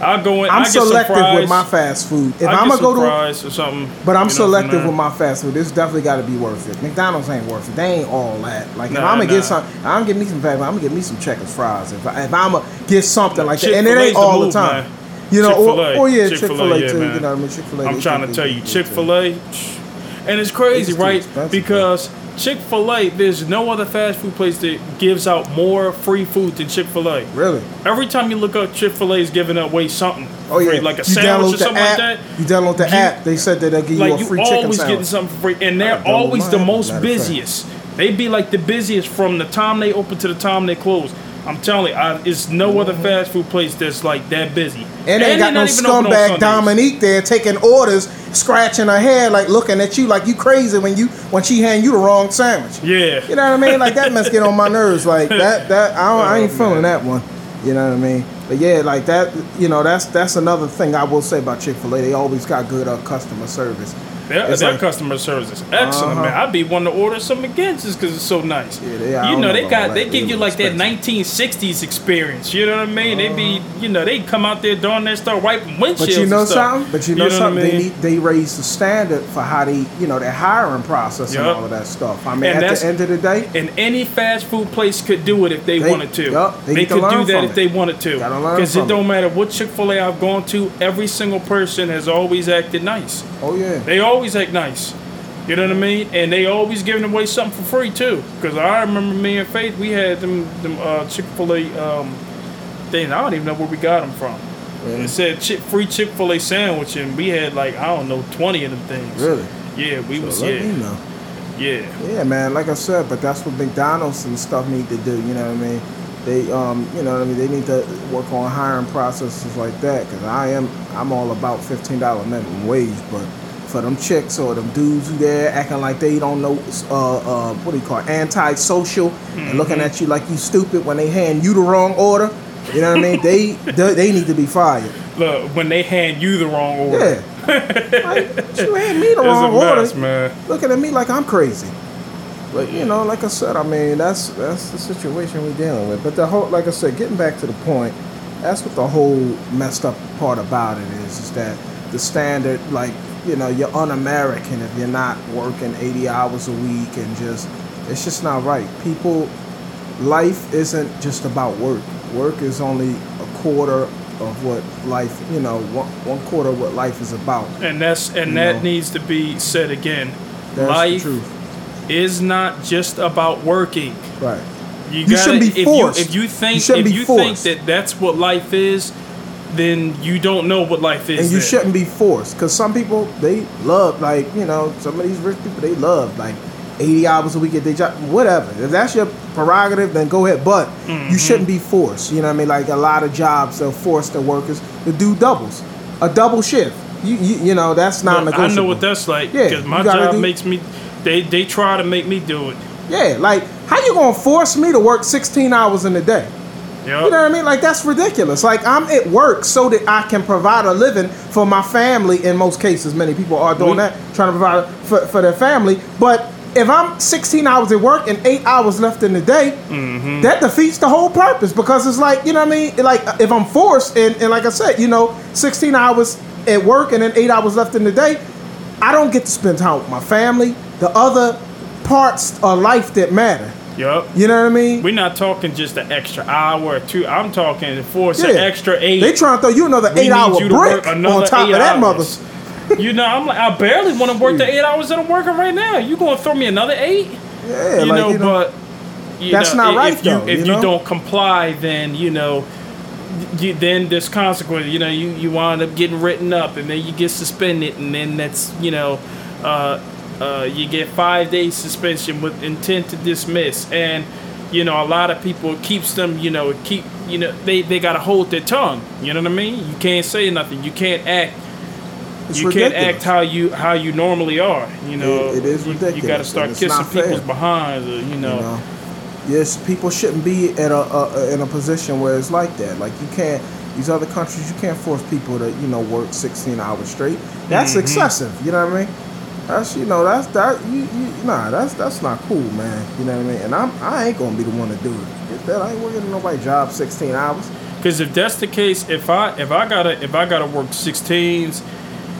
I'll go in. I I'm selective fries. with my fast food. If I I'm gonna go to, fries or something. but I'm you know, selective with my fast food. This definitely got to be worth it. McDonald's ain't worth it. They ain't all that. Like if I'm gonna nah. get some, I'm gonna get me some fast. I'm gonna get me some checkers fries. If, I, if I'm gonna get something like that, and it Chick-fil-A's ain't the all move, the time. man. You know, or, Chick-fil-A. oh yeah, Chick-fil-A, Chick Fil A yeah, too. man. You know I mean? Chick Fil A. I'm trying to tell you, Chick Fil A, and it's crazy, It's right? expensive, Because Chick Fil A, there's no other fast food place that gives out more free food than Chick Fil A. Really? Every time you look up, Chick Fil A is giving away something. Oh yeah. free, like a you sandwich or something app. like that. You download the You- app. They said that they'll give you Like a you free chicken always sandwich. getting something free, and they're always the most matter of fact. busiest. They be like the busiest from the time they open to the time they close. I'm telling you, I, it's no other fast food place that's like that busy. Mm-hmm. And they ain't got they're no not even on scumbag. Dominique there taking orders, scratching her head, like looking at you like you crazy when you when she hand you the wrong sandwich. Yeah. You know what I mean? Like that mess get on my nerves. Like that that I, don't, I ain't Oh, feeling man. that one. You know what I mean? But yeah, like that. You know that's that's another thing I will say about Chick Fil A. They always got good uh, customer service. Their, their like- customer service is excellent, Uh-huh. man. I'd be wanting to order some again just because it's so nice. Yeah, they- you know, know they got all they give you like that 1960s experience. You know what I mean? They be, you know, they come out there doing their stuff, wiping windshields. But you know something? But you know, what I something? They mean? need they raise the standard for how they you know their hiring process and all of that stuff. I mean, And at the end of the day, And any fast food place could do it if they, They- wanted to. yup, they they could do that if it. they wanted to. Because it don't matter what Chick Fil A I've gone to, every single person has always acted nice. oh yeah, They always act nice. You know what I mean? And they always giving away something for free too. Because I remember me and Faith, we had them them uh, Chick Fil A um, things. I don't even know where we got them from. It said Chick, free Chick Fil A sandwich, and we had like I don't know twenty of them things. really. Yeah, we So was let me yeah know. yeah. Yeah, man. Like I said, but that's what McDonald's and stuff need to do. You know what I mean? They, um, you know what I mean? They need to work on hiring processes like that. Cause I am, I'm all about fifteen dollar minimum wage. But for them chicks or them dudes who there acting like they don't know, uh, uh, what do you call it? Antisocial and looking at you like you stupid when they hand you the wrong order. You know what I mean? They, they, they need to be fired. Look, when they hand you the wrong order, Yeah. like, you hand me the it's wrong mess, order man. looking at me like I'm crazy. But you know, like I said, I mean that's that's the situation we're dealing with. But the whole, like I said, getting back to the point, that's what the whole messed up part about it is, is that the standard, like you know, you're un-American if you're not working 80 hours a week and just, it's just not right. People, life isn't just about work. Work is only a quarter of what life, you know, one, one quarter of what life is about. And that's and You that know. needs to be said again. That's Life the truth. is not just about working. Right. You, You gotta, shouldn't be if forced. You, if you You think shouldn't if you forced. think that that's what life is, then you don't know what life is. and you then. shouldn't be forced because some people they love like you know some of these rich people they love like 80 hours a week at their job whatever if that's your prerogative then go ahead but Mm-hmm. you shouldn't be forced you know what i mean like a lot of jobs they'll force the workers to do doubles a double shift you you, you know that's not I know what that's like Yeah, because my job do- makes me. They they try to make me do it. yeah like how you gonna force me to work 16 hours in a day Yep. You know what I mean? Like that's ridiculous. Like I'm at work so that I can provide a living for my family. In most cases, many people are doing We- that, trying to provide for, for their family. But if I'm 16 hours at work and eight hours left in the day, Mm-hmm. that defeats the whole purpose because it's like, you know what I mean? Like, if I'm forced, and, and like I said, you know, 16 hours at work and then eight hours left in the day, I don't get to spend time with my family, the other parts of life that matter. Yup. You know what I mean? We're not talking just an extra hour or two. I'm talking for it's Yeah. an extra eight. They trying to throw you another eight hour you break on top of that mother. you know, I'm like, I barely want to work the eight hours that I'm working right now. You gonna throw me another eight? Yeah, you, like, know, you know, but you That's know, not right, If you though, if you you, don't comply, then you know, you, then there's consequences. You know, you you wind up getting written up, and then you get suspended, and then that's you know, uh, uh, you get five days suspension with intent to dismiss, and you know, a lot of people it keeps them, you know, keep you know, they they gotta hold their tongue. You know what I mean? You can't say nothing. You can't act it's you ridiculous. can't act how you how you normally are. You know, It- it is ridiculous, You got to start kissing people's behinds. Or, you know, You know? Yes, people shouldn't be at a, a in a position where it's like that. Like you can't these other countries, you can't force people to you know work 16 hours straight. That's Mm-hmm. excessive. You know what I mean? That's you know that's that you, you nah that's that's not cool, man. You know what I mean? And I'm I ain't gonna be the one to do it. Get that? I ain't working nobody job 16 hours. because if that's the case, if I if I gotta if I gotta work 16s,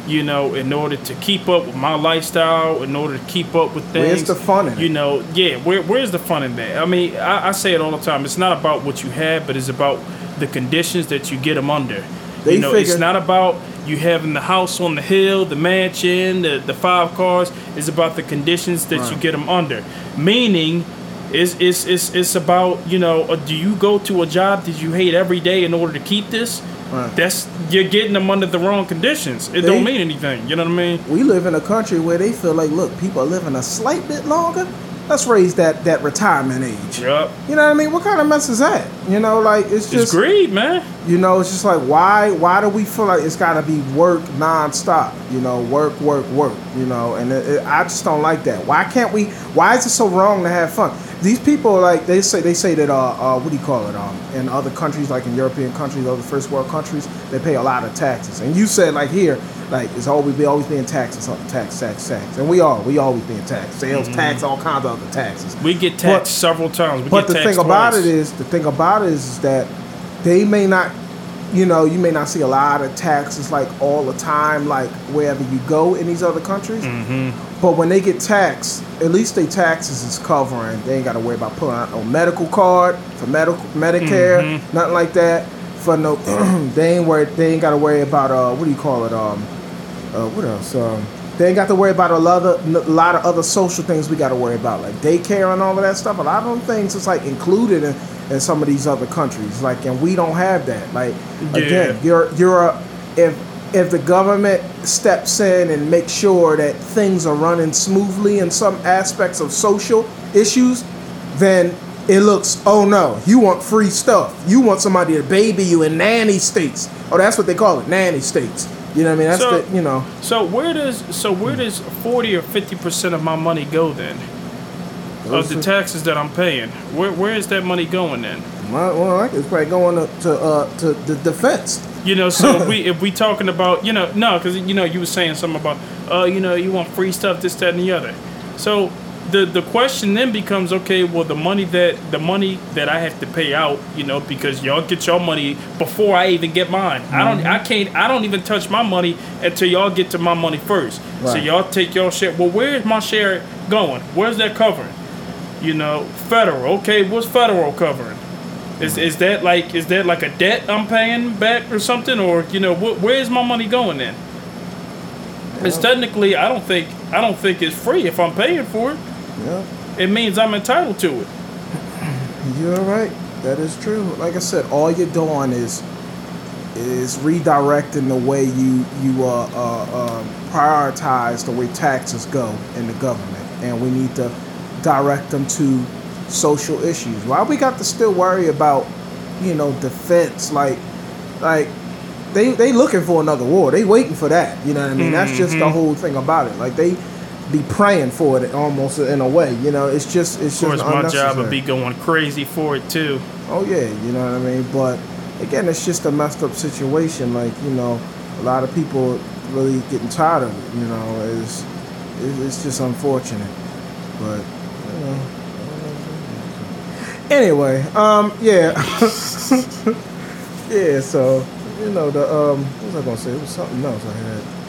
you know, in order to keep up with my lifestyle, in order to keep up with things. Where's the fun in? You know, yeah. Where, where's the fun in that? I mean, I, I say it all the time. It's not about what you have, but it's about the conditions that you get them under. They you know, it's not about you having the house on the hill, the mansion, the, the five cars. It's about the conditions that you get them under. Meaning, it's, it's, it's, it's about, you know, uh, do you go to a job that you hate every day in order to keep this? Right. That's you're getting them under the wrong conditions. It They- don't mean anything. You know what I mean? we live in a country where they feel like, look, people are living a slight bit longer. Let's raise that that retirement age. Yup. You know what I mean? What kind of mess is that? You know, like it's It's just greed, man. you know, it's just like why why do we feel like it's got to be work nonstop? You know, work, work, work. You know, and it, it, I just don't like that. Why can't we? Why is it so wrong to have fun? These people like they say they say that uh, uh what do you call it um in other countries like in European countries other first world countries they pay a lot of taxes and you said like here like it's always we always being taxes tax tax tax and we are we always being taxed sales tax all kinds of other taxes We get taxed But- several times. We but get the taxed thing about it is, the thing about it is, is that they may not, you know, you may not see a lot of taxes like all the time, like wherever you go in these other countries. Mm-hmm. But when they get taxed, at least they taxes is covering. They ain't got to worry about pulling out no medical card for medical Medicare, Mm-hmm. nothing like that. For no, they ain't worried. They ain't got to worry about uh, what do you call it? Um, uh, what else? Um, they ain't got to worry about a lot of a lot of other social things we got to worry about, like daycare and all of that stuff. A lot of them things is like included in, in some of these other countries, like, and we don't have that. Like, again, Yeah. you're you're a, if if the government steps in and makes sure that things are running smoothly in some aspects of social issues, then it looks, oh no, you want free stuff. You want somebody to baby you in nanny states. Oh, that's what they call it, nanny states. You know what I mean? That's So- the, you know. So where does so where does forty or fifty percent of my money go then? Of the Those- taxes that I'm paying, where where is that money going then? Well, well, it's probably going to to, uh, to the defense. You know, so if we if we talking about you know no, because you know you were saying something about uh you know you want free stuff this that and the other. So the the question then becomes okay, well the money that the money that I have to pay out, you know, because y'all get your money before I even get mine. I don't mm-hmm. I can't I don't even touch my money until y'all get to my money first. So y'all take your share. Well, where's my share going? Where's that covering? You know, federal. Okay, what's federal covering? Is, is that like is that like a debt I'm paying back or something or you know wh- where's my money going then? It's technically I don't think I don't think it's free if I'm paying for it. Yeah. It means I'm entitled to it. You're right. That is true. Like I said, all you're doing is is redirecting the way you you uh, uh, uh, prioritize the way taxes go in the government, and we need to direct them to social issues. Why we got to still worry about you know defense? Like like they they looking for another war. They waiting for that. You know what I mean? That's just the whole thing about it. Like they be praying for it almost in a way. You know, it's just it's Of course, just my job would be going crazy for it too. Oh yeah, you know what I mean. But again, it's just a messed up situation. Like you know, a lot of people really getting tired of it. You know, it's it's just unfortunate. but you know. Anyway, um, yeah, yeah. So you know the um, what was I gonna say? It was something else I had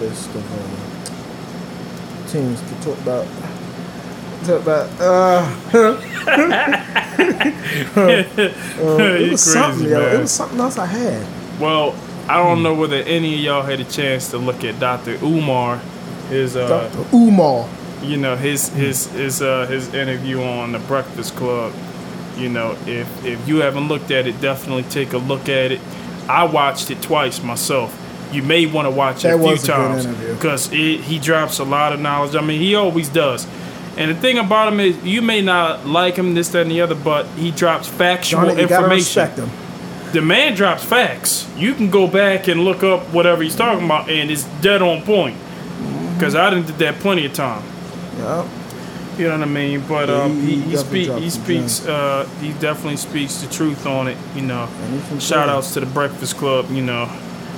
list of uh, teams to talk about. Talk about. Uh, it was something, yo. It was something else I had. Well, I don't know whether any of y'all had a chance to look at Dr. Umar, his uh, Dr. Umar. you know his his his uh his interview on the Breakfast Club. You know, if if you haven't looked at it, definitely take a look at it. I watched it twice myself. You may want to watch it That a few times because he drops a lot of knowledge. I mean, he always does. And the thing about him is, you may not like him, this, that, and the other, but he drops factual Johnny, information respect him. the man drops facts. You can go back and look up whatever he's talking about, and it's dead on point. Because I done did that plenty of time. Yeah. You know what I mean? But Yeah, um, he- he, he he, speak he speaks uh, he definitely speaks the truth on it. You know, shout outs to the Breakfast Club. You know,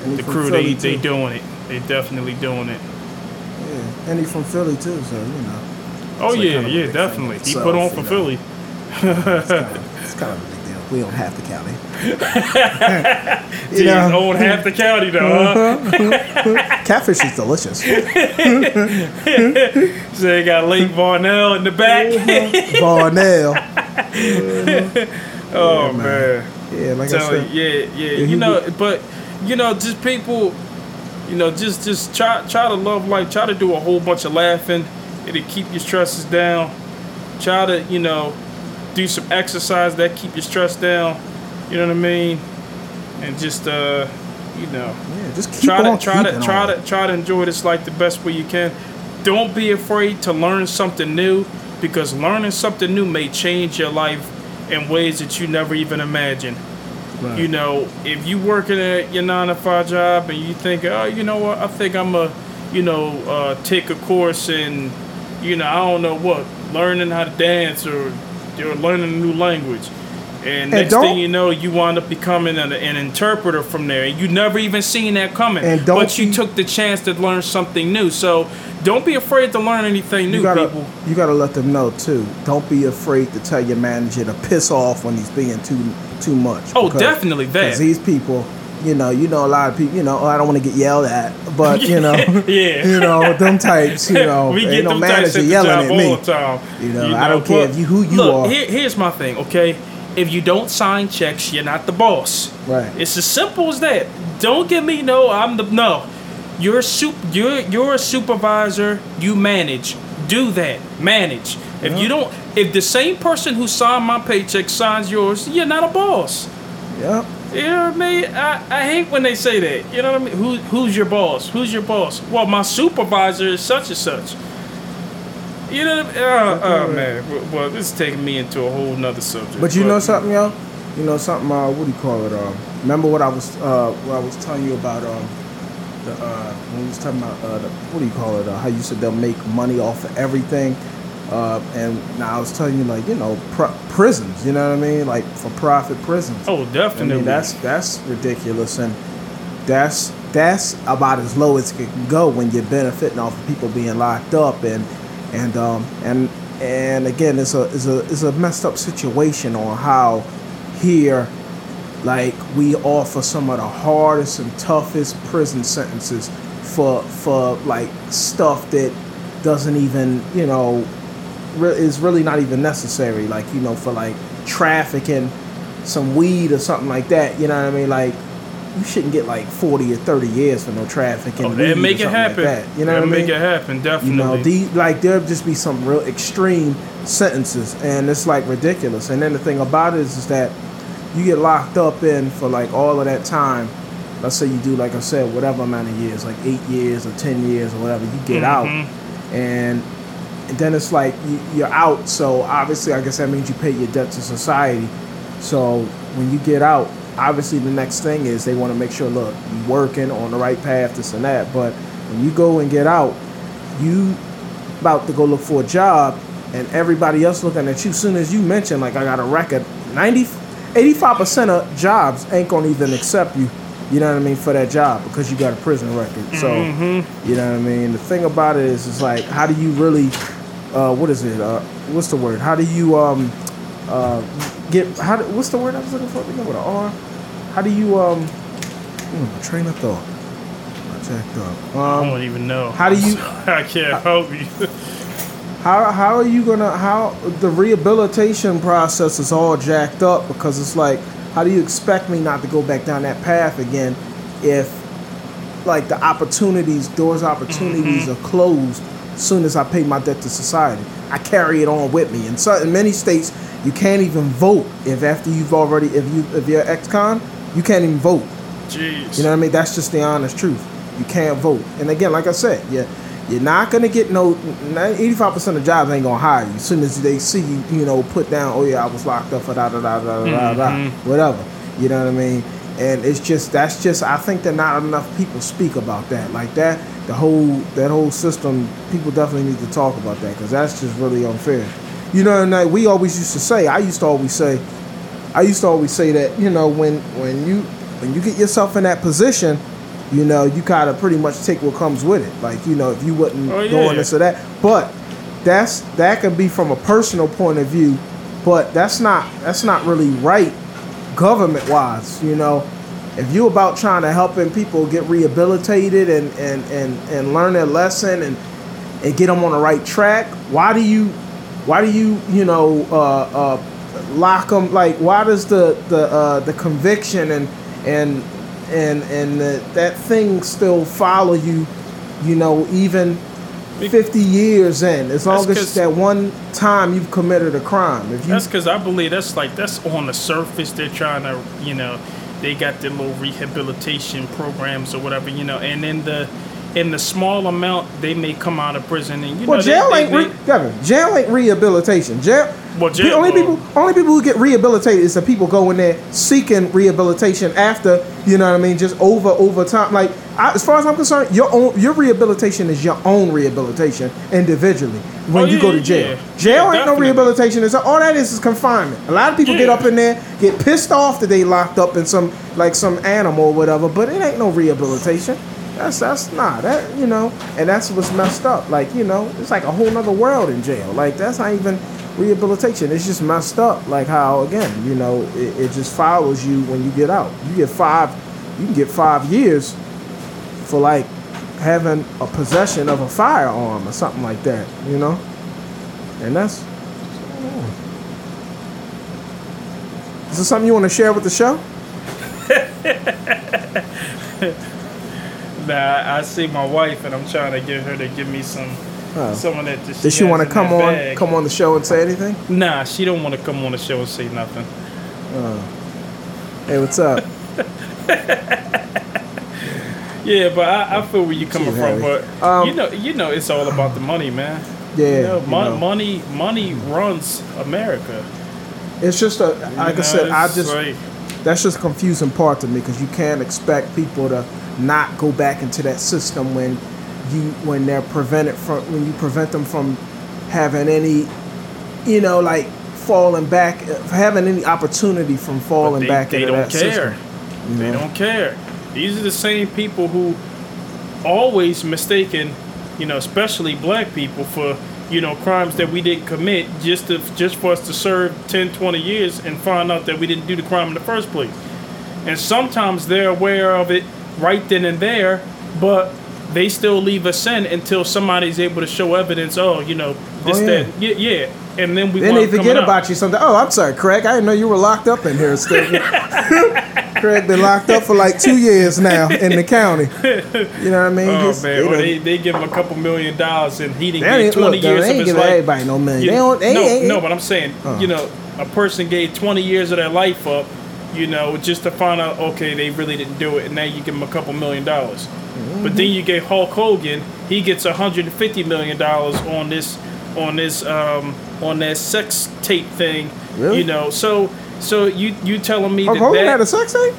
the crew Philly, they they doing it. They definitely doing it. Yeah, and he's from Philly too, so you know. Oh like yeah, kind of yeah, definitely. He put on you for know. Philly. It's kind, of, it's kind of a big deal. We own half the county. He's own half the county though. Huh? Uh-huh. Catfish is delicious. So they got Lake Varnell in the back. Uh-huh. Barnell. oh man. Yeah, like I said. you, yeah, yeah. You know, but you know, just people, you know, just just try try to love life. Try to do a whole bunch of laughing. It'll keep your stresses down. Try to, you know, do some exercise that keep your stress down. You know what I mean? And just uh, you know, Yeah, just keep try to try to try on. to try to enjoy this life the best way you can. Don't be afraid to learn something new because learning something new may change your life in ways that you never even imagined. Right. You know, if you working at your nine to five job and you think, oh, you know what, I think I'm a, you know, uh, take a course in, you know, I don't know what, learning how to dance or, or learning a new language. And next don't- thing you know, you wind up becoming an, an interpreter from there. And you never even seen that coming. And don't but you be- took the chance to learn something new. So don't be afraid to learn anything new, you gotta, people. you gotta let them know too. Don't be afraid to tell your manager to piss off when he's being too too much. Oh, definitely that. Because these people, you know, you know a lot of people. You know, oh, I don't want to get yelled at, but you know, Yeah. you know, them types. You know, we get no them types manager at the yelling at all me. the time. You know, I don't care if you- who you look, are. Here, here's my thing, okay? If you don't sign checks, you're not the boss. Right. It's as simple as that. Don't give me no. I'm the no. You're a sup, You're you're a supervisor. You manage. Do that. Manage. If you don't, if the same person who signed my paycheck signs yours, you're not a boss. Yep. You know what I mean? I, I hate when they say that. You know what I mean? Who, who's your boss? Who's your boss? Well, my supervisor is such and such. You know what I mean? Oh, man. Well, this is taking me into a whole nother subject. But you know something, yo? You know something? Uh, what do you call it? Um, remember what I was uh, what I was telling you about um, the uh, when we was talking about uh, the, what do you call it? Uh, how you said they'll make money off of everything. Uh, and now I was telling you like you know pr- prisons. You know what I mean? Like for profit prisons. Oh, I definitely. mean that's that's ridiculous and that's that's about as low as it can go when you're benefiting off of people being locked up and and um and and again it's a it's a it's a messed up situation on how here like we offer some of the hardest and toughest prison sentences for for like stuff that doesn't even you know re- is really not even necessary. Like you know for like trafficking some weed or something like that you know what i mean? Like you shouldn't get like 40 or 30 years for no trafficking Oh, they make it like happen. that. you know what i mean make it happen. Definitely. you know, the, like there'll just be some real extreme sentences, and it's like ridiculous. And then the thing about it is, is that you get locked up in for like all of that time. Let's say you do, like I said, whatever amount of years, like eight years or ten years or whatever. You get out, and, and then it's like you're out. So obviously, I guess that means you pay your debt to society. So when you get out, obviously the next thing is they want to make sure, look, you're working on the right path, this and that. But when you go and get out, you about to go look for a job and everybody else looking at you soon as you mention like I got a record 90 85% of jobs ain't gonna even accept you You know what I mean for that job because you got a prison record. So Mm-hmm. you know what I mean. The thing about it is, it's like how do you really, uh, what is it? Uh, what's the word? How do you um, uh, get? How? Do, what's the word I was looking for? Begin with an R. How do you um? Hmm, train of thought. I jacked up. I Um, don't even know. how do you- I can't help you. How how are you gonna how the rehabilitation process is all jacked up because it's like how do you expect me not to go back down that path again if like the opportunities doors opportunities are closed as soon as I pay my debt to society I carry it on with me in certain many states you can't even vote if after you've already if you if you're ex-con you can't even vote Jeez. you know what I mean? That's just the honest truth. You can't vote. And again, like I said, yeah, you're not gonna get no. Eighty-five percent of jobs ain't gonna hire you. As soon as they see you, you know, put down. Oh yeah, I was locked up for da da da da da da da, mm-hmm. whatever. You know what I mean? And it's just that's just. I think that not enough people speak about that. Like that, the whole that whole system. People definitely need to talk about that because that's just really unfair. You know, and like we always used to say. I used to always say. I used to always say that you know when when you when you get yourself in that position, you know you gotta pretty much take what comes with it. Like you know if you wouldn't Oh, go yeah. this or that, but that's that could be from a personal point of view, but that's not that's not really right government wise. You know, if you about trying to helping people get rehabilitated and and and and learn their lesson and and get them on the right track, why do you why do you you know uh, uh, lock them like why does the the uh, the conviction and and and and the, that thing still follow you you know even 50 years in as long as that one time you've committed a crime if you That's because I believe that's like that's on the surface. They're trying to, you know, they got their little rehabilitation programs or whatever, you know, and then the in the small amount they may come out of prison and you well know jail they- ain't they- re- Kevin, jail ain't rehabilitation. Jail Well, the jail- only well- people only people who get rehabilitated is the people going there seeking rehabilitation after you know what I mean just over over time. Like I, as far as I'm concerned your own your rehabilitation is your own rehabilitation individually when Oh, you go to jail. yeah. jail Yeah, ain't no rehabilitation. It's all that is is confinement. A lot of people get up in there get pissed off that they locked up in some like some animal or whatever but it ain't no rehabilitation that's that's not that you know and that's what's messed up. Like you know it's like a whole nother world in jail. Like that's not even rehabilitation. It's just messed up. Like how again you know it, it just follows you when you get out. You get five you can get five years for like having a possession of a firearm or something like that you know? And that's is this something you want to share with the show Nah, I see my wife and I'm trying to get her to give me some Oh. some of that. that Does she want to come on bag. come on the show and say anything? Nah, she don't want to come on the show and say nothing. Hey, what's up? Yeah, but I, I feel where you're coming from. But Um, you know, you know, it's all about the money, man. Yeah, you know, you know. money, money runs America. It's just a You like I said, I just like- that's just a confusing part to me because you can't expect people to not go back into that system when you when they're prevented from when you prevent them from having any you know like falling back having any opportunity from falling they, back they into don't that care. system. They know? don't care. These are the same people who always mistaken, you know, especially black people for, you know, crimes that we didn't commit just to just for us to serve 10, 20 years and find out that we didn't do the crime in the first place. And sometimes they're aware of it right then and there, but they still leave us in until somebody's able to show evidence. Oh, you know, this, Oh, yeah. that, yeah, yeah. And then we Then they forget out. about you something. Oh, I'm sorry, Craig. I didn't know you were locked up in here still. Craig been locked up for like two years now in the county. You know what I mean? Oh Just, man, or know, they, they give him a couple million dollars and he didn't get twenty look, years they of his life. everybody no million. You- they don't. They no, ain't, no, but I'm saying, Uh. you know, a person gave 20 years of their life up, you know, just to find out, okay, they really didn't do it, and now you give them a couple million dollars. Mm-hmm. But then you get Hulk Hogan, he gets 150 million dollars on this, on this, um, on that sex tape thing. Really? You know, so so you you telling me Hulk that Hogan that had a sex tape.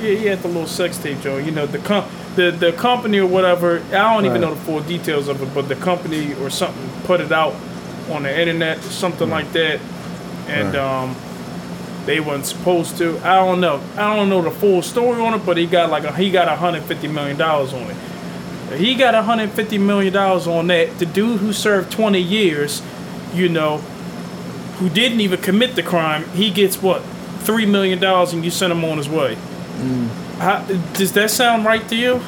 yeah, he had the little sex tape, Joe. You know, the com- the the company or whatever. I don't even know the full details of it, but the company or something put it out on the internet, something like that. And Right. um, they weren't supposed to. I don't know. I don't know the full story on it, but he got like a, he got 150 million dollars on it. He got 150 million dollars on that. The dude who served 20 years, you know, who didn't even commit the crime, he gets what three million dollars, and you send him on his way. Mm. How, does that sound right to you?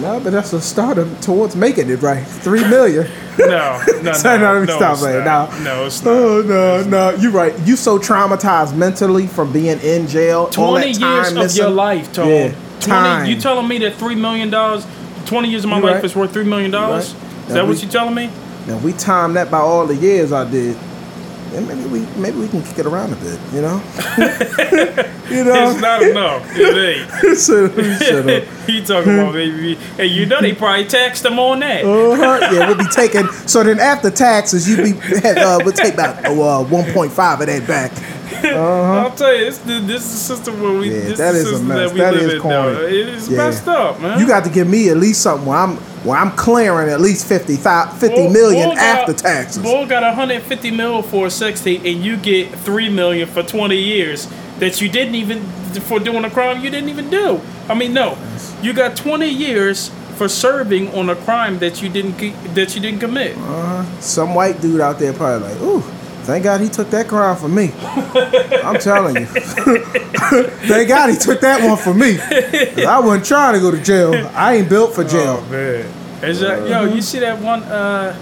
No, but that's a start of- towards making it right. Three million. No, no, no, no, no, stop it's saying not. no. No, it's oh, not. Oh no, no, you're right. You so traumatized mentally from being in jail. all that 20 time years of missing. your life, Tom. Yeah, 20, time. You telling me that $3 million, 20 years of my You life right. is worth $3 million? Right. Is Now that we- what you telling me? Now we timed that by all the years I did. And maybe we maybe we can kick it around a bit, you know. you know. It's not enough. It ain't. Shut up, shut up. he talking about baby. Hey, you know they probably taxed them on that. Uh-huh. Yeah, we'll be taking. So then after taxes, you'd be uh, we'll take about uh, 1.5 of that back. I'll tell you, this, this is the system where we. Uh-huh. Yeah, this that is a system mess. that we That live is in now. corny. It is Yeah. messed up, man. You got to give me at least something where I'm where I'm clearing at least 50, 50 Bull- million Bull got- after taxes. Bull got 150 mil for a sex tape, and you get three million for 20 years that you didn't even for doing a crime you didn't even do. I mean, no, you got 20 years for serving on a crime that you didn't that you didn't commit. Some white dude out there probably like, ooh, thank God he took that crime for me. I'm telling you. thank God he took that one for me. I wasn't trying to go to jail. I ain't built for jail. Oh man, is that yo? You see that one? Uh,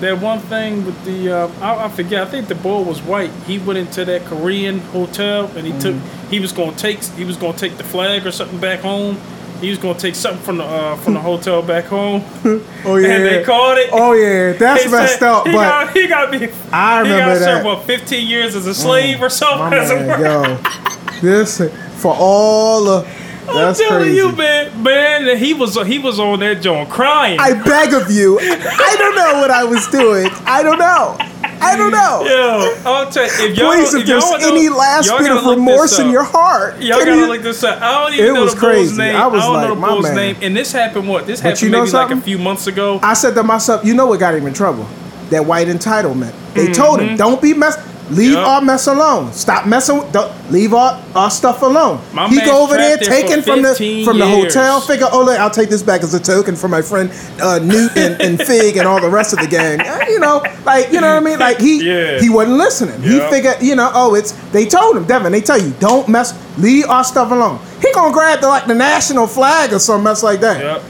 that one thing with the uh, I, I forget. I think the boy was white. He went into that Korean hotel and he took. He was gonna take. He was gonna take the flag or something back home. He was gonna take something from the uh, from the hotel back home. Oh yeah. And they called it. Oh yeah, that's They messed said up. He But got, he got me. I he remember got that. Mm. what 15 years as a slave or something. as man, worker. yo, this for all the I'm that's telling crazy. you, man, man, he was he was on that joint crying. I beg of you. I don't know what I was doing. I don't know. I don't mm. know. Yo, I'll tell you, if y'all, Please, if if y'all there's wanna- any last bit of remorse in your heart, Y'all can gotta you- look this up. I don't even It know was the bull's crazy. name. I was don't like, know the my bull's man. name. And this happened what? This happened you know maybe like a few months ago. I said to myself, you know what got him in trouble? That white entitlement. They mm-hmm. told him, don't be mess. Leave Mm-hmm. Our mess alone. Stop messing. With, leave our, our stuff alone. My he go over there, taking from the 15 from the hotel. Figure, oh, look, I'll take this back as a token for my friend uh, Newt and, and Fig and all the rest of the gang. Eh, You know, like you know what I mean. Like he Yeah. he wasn't listening. He Yup. figured, you know, oh, it's they told him, Devin. They tell you, don't mess. Leave our stuff alone. He gonna grab the like the national flag or some mess like that. Yep.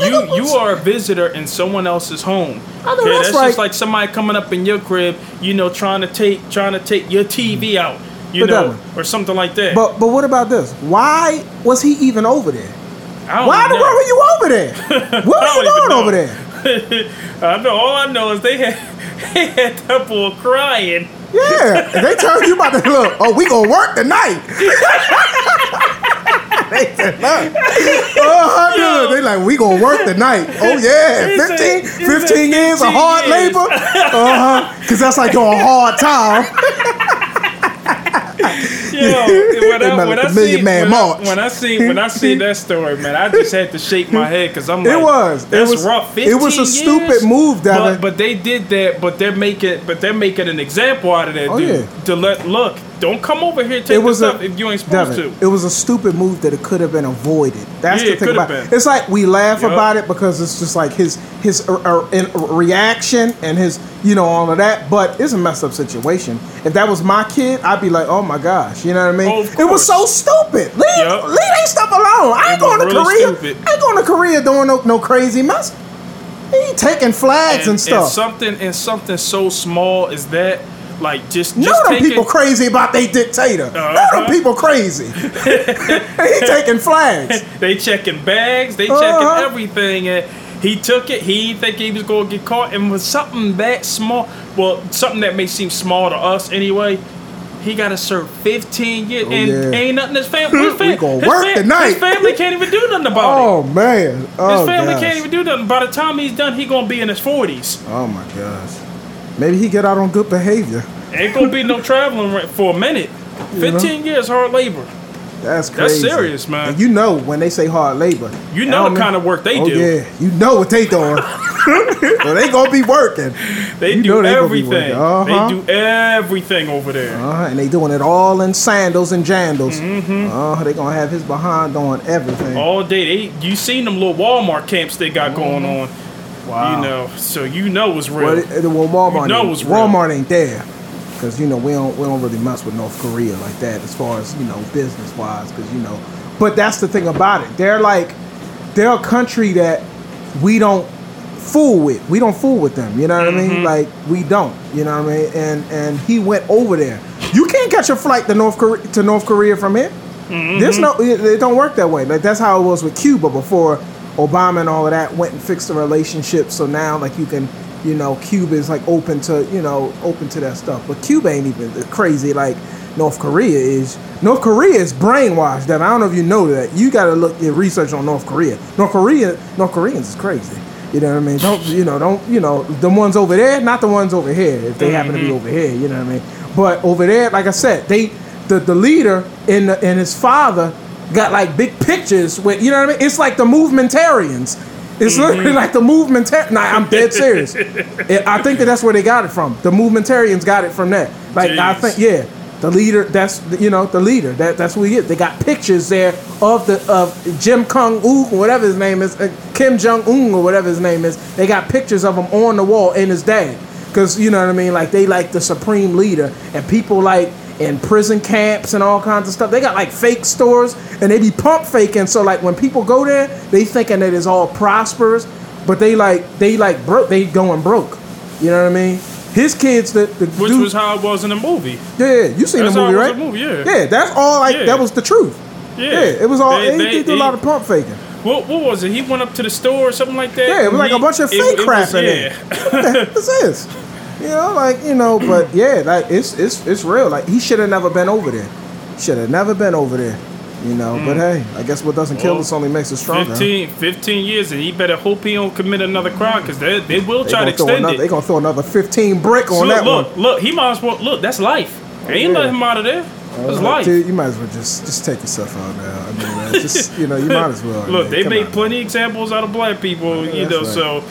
You you are a visitor in someone else's home. I know yeah, that's that's right. just like somebody coming up in your crib, you know, trying to take trying to take your TV out, you But know, or something like that. But but what about this? Why was he even over there? I don't Why the know. world were you over there? What were you doing over there? I know. All I know is they had they had that boy crying. Yeah, they tell you about to look. Oh, we gonna work tonight. They said. Oh. They like, we gonna work tonight. Oh yeah, He said- 15, 15 years of hard labor. Uh huh. Cause that's like your hard time. Yo, when I, when like I the Million see Man when, March. I, when I see when I see that story, man, I just had to shake my head because I'm like, It was. It was- rough. it was a 15 stupid move, Devin. But, but they did that. But they're making but they're making an example out of that Oh, dude yeah. to let look. Don't come over here take it was a, if you ain't supposed Devin, to. It was a stupid move that it could have been avoided. That's Yeah, the thing have about it. It's like we laugh Yup. about it because it's just like his his uh, uh, reaction and his you know all of that. But it's a messed up situation. If that was my kid, I'd be like, oh my gosh, you know what I mean? Oh, it was so stupid. Leave Yup. leave that stuff alone. I ain't going to really Korea. stupid. I ain't going to Korea doing no no crazy mess. He ain't taking flags and, and stuff. something and something so small as that, like just just them taking people crazy about they dictator. Uh-huh. them people crazy. he taking flags. they checking bags, they Uh-huh. checking everything, and he took it. He didn't think he was gonna get caught, and was something that small. Well, something that may seem small to us anyway. He got to serve 15 years, oh, and Oh, yeah. ain't nothing his family. His, fam- gonna his work fam- tonight. His family can't even do nothing about it. Oh man! Oh His family gosh. can't even do nothing. By the time he's done, he gonna be in his 40s. Oh my gosh! Maybe he get out on good behavior. Ain't gonna be no traveling for a minute. 15 years hard labor. That's crazy. That's serious, man. And you know when they say hard labor, You know the kind of work they oh, do. yeah, you know what they doing. so they gonna be working. They You do they everything. Uh-huh. They do everything over there. Uh, and they doing it all in sandals and jandals. Mm-hmm. Uh, they gonna have his behind doing everything. All day. They, you seen them little Walmart camps they got going on. Wow. You know, so you know it's real. Well, it- well, Walmart, You know ain't, real. Walmart ain't there because you know we don't we don't really mess with North Korea like that as far as you know business wise because you know. But that's the thing about it. They're like they're a country that we don't fool with. We don't fool with them. You know what I Mm-hmm. mean? Like we don't. You know what I mean? And and he went over there. You can't catch a flight to North Korea to North Korea from here. Mm-hmm. There's no, it, it don't work that way. Like that's how it was with Cuba before Obama and all of that went and fixed the relationship. So now, like you can, you know, Cuba is like open to, you know, open to that stuff. But Cuba ain't even crazy like North Korea is. North Korea is brainwashed. That I don't know if you know that. You got to look your research on North Korea. North Korea, North Koreans is crazy. You know what I mean? Don't you know? Don't you know the ones over there? Not the ones over here. If they happen to be mm-hmm. over here, you know what I mean. But over there, like I said, they the the leader and the, and his father got like big pictures with you know what I mean. It's like the movementarians. It's mm-hmm. literally like the movementar. Nah, I'm dead serious. I think that that's where they got it from. The movementarians got it from that. Like I think, yeah, the leader. That's you know the leader. That that's who he is. They got pictures there of the of Jim Kong Un, whatever his name is, uh, Kim Jong Un or whatever his name is. They got pictures of him on the wall and his dad. Cause you know what I mean. Like they like the supreme leader, and people like in prison camps and all kinds of stuff. They got like fake stores and they be pump faking. So like when people go there, they thinking that it's all prosperous, but they like they like broke. They going broke. You know what I mean? His kids, the, the Which dude- was how it was in the movie. yeah, you seen That's the movie, it right? movie, yeah. Yeah, that's all. Like Yeah. that was the truth. Yeah, Yeah, it was all. They- They, they- did a lot of pump faking. What, what was it? He went up to the store or something like that. Yeah, it was like a bunch of fake it crap was- in yeah. there. What this is? You know, like you know, but yeah, like it's it's it's real. Like he should have never been over there. Should have never been over there. You know, but hey, I guess what doesn't kill Mm. Well, us only makes us stronger. 15, 15 years, and he better hope he don't commit another crime because they, they will They try to extend another, it. they gonna throw another fifteen brick on So that look, one. look, he might as well look. That's life. They ain't yeah. let him out of there. That's Uh, life. dude, you might as well just just take yourself out now. I mean, just you know, you might as well. Look, man. they made plenty examples out of black people, you know. that's So,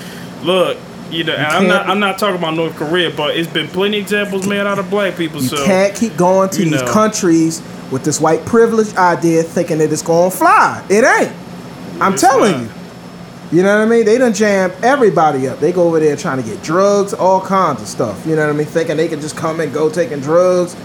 look, you know, and I'm can't- I'm not talking about North Korea, but it's been plenty examples made out of black people. You so can't keep going to you these know. countries with this white privilege idea thinking that it's gonna fly. It ain't. I'm It's telling you. You know what I mean? They done jam everybody up. They go over there trying to get drugs, all kinds of stuff. You know what I mean? Thinking they can just come and go taking drugs.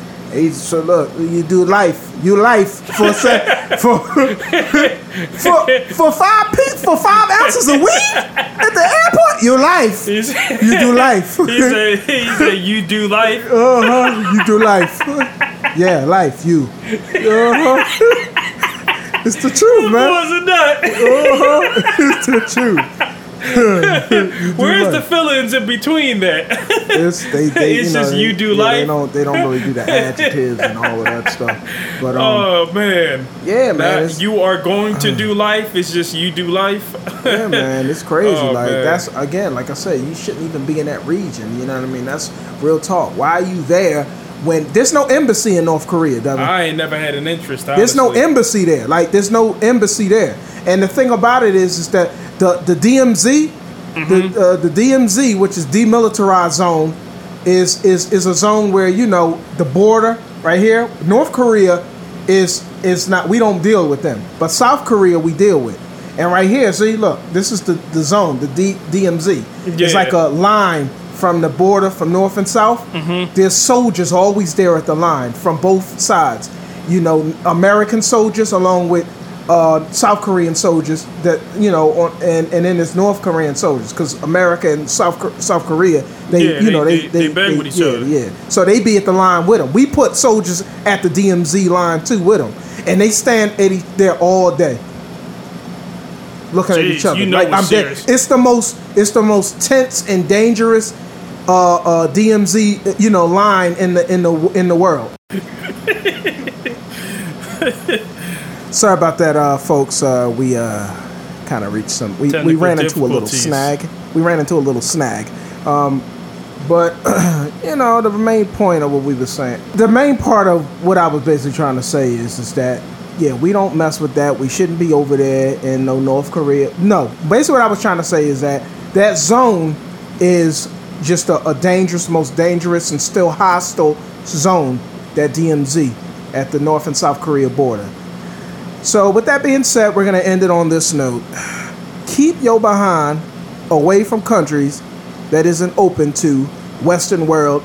So look, you do life. You life for se- for for for five pe- for five ounces of weed at the airport. You life. You do life. he said, he said, "You do life." Uh huh. You do life. yeah, life. You. Uh huh. it's the truth, man. It wasn't that? Uh-huh. It's the truth. Where's the life. fillings in between that? It's they. they It's you know, just they, you do yeah, They life. don't. They don't really do the adjectives and all of that stuff. But um, oh man, yeah, man. It's, you are going to do life. It's just you do life. yeah, man. It's crazy. Oh, like man. that's again, like I said, you shouldn't even be in that region. You know what I mean? That's real talk. Why are you there when there's no embassy in North Korea, Devin? I ain't never had an interest. There's no embassy there. Like there's no embassy there. And the thing about it is, is that the the DMZ, Mm-hmm. the uh, the DMZ, which is demilitarized zone, is is is a zone where you know the border right here. North Korea is is not. We don't deal with them, but South Korea we deal with. And right here, see, look, this is the the zone, the D, DMZ. It's like a line from the border from north and south. Mm-hmm. There's soldiers always there at the line from both sides. You know, American soldiers along with uh, South Korean soldiers that you know, on, and and then there's North Korean soldiers because America and South South Korea they Yeah, you know they- they they- they bang with each yeah, other. Yeah, so they be at the line with them. We put soldiers at the DMZ line too with them, and they stand at each, there all day. Looking at each other, you know like I'm dead. serious. It's the most, it's the most tense and dangerous uh, uh, DMZ, you know, line in the in the in the world. Sorry about that, uh, folks. Uh, we uh, kind of reached some. We, we ran into a little snag. We ran into a little snag. Um, but you know, the main point of what we were saying, the main part of what I was basically trying to say is, is that yeah, we don't mess with that. We shouldn't be over there in no North Korea. No, basically what I was trying to say is that that zone is just a, a dangerous, most dangerous, and still hostile zone. That DMZ at the North and South Korea border. So, with that being said, we're gonna end it on this note. Keep your behind away from countries that isn't open to Western world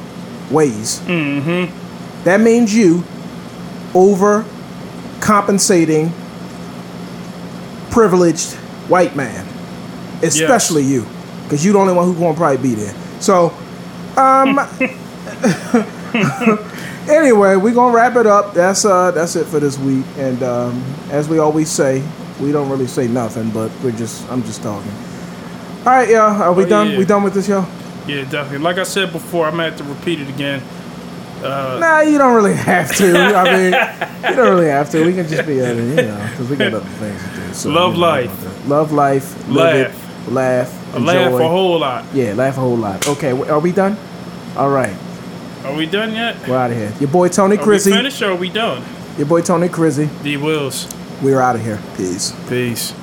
ways. Mm-hmm. That means you over compensating privileged white man, especially you, because you're the only one who's gonna probably be there. So, um, anyway, we're gonna wrap it up. That's uh, that's it for this week. And um, as we always say, we don't really say nothing, but we're just I'm just talking. All right, y'all. Are we Oh, done? yeah. We done with this, y'all? Yeah, definitely. Like I said before, I'm gonna have to repeat it again. Uh, Nah, you don't really have to. I mean, you don't really have to. We can just be, uh, you know, because we got other things to do. So, Love you know, life. Love life. Live it, laugh. I laugh a whole lot. Yeah, laugh a whole lot. Okay, w- are we done? All right, Are we done yet? we're out of here. Your boy Tony Are we Crizzy. finished or are we done? Your boy Tony Crizzy. D Wills. We're out of here. Peace. Peace.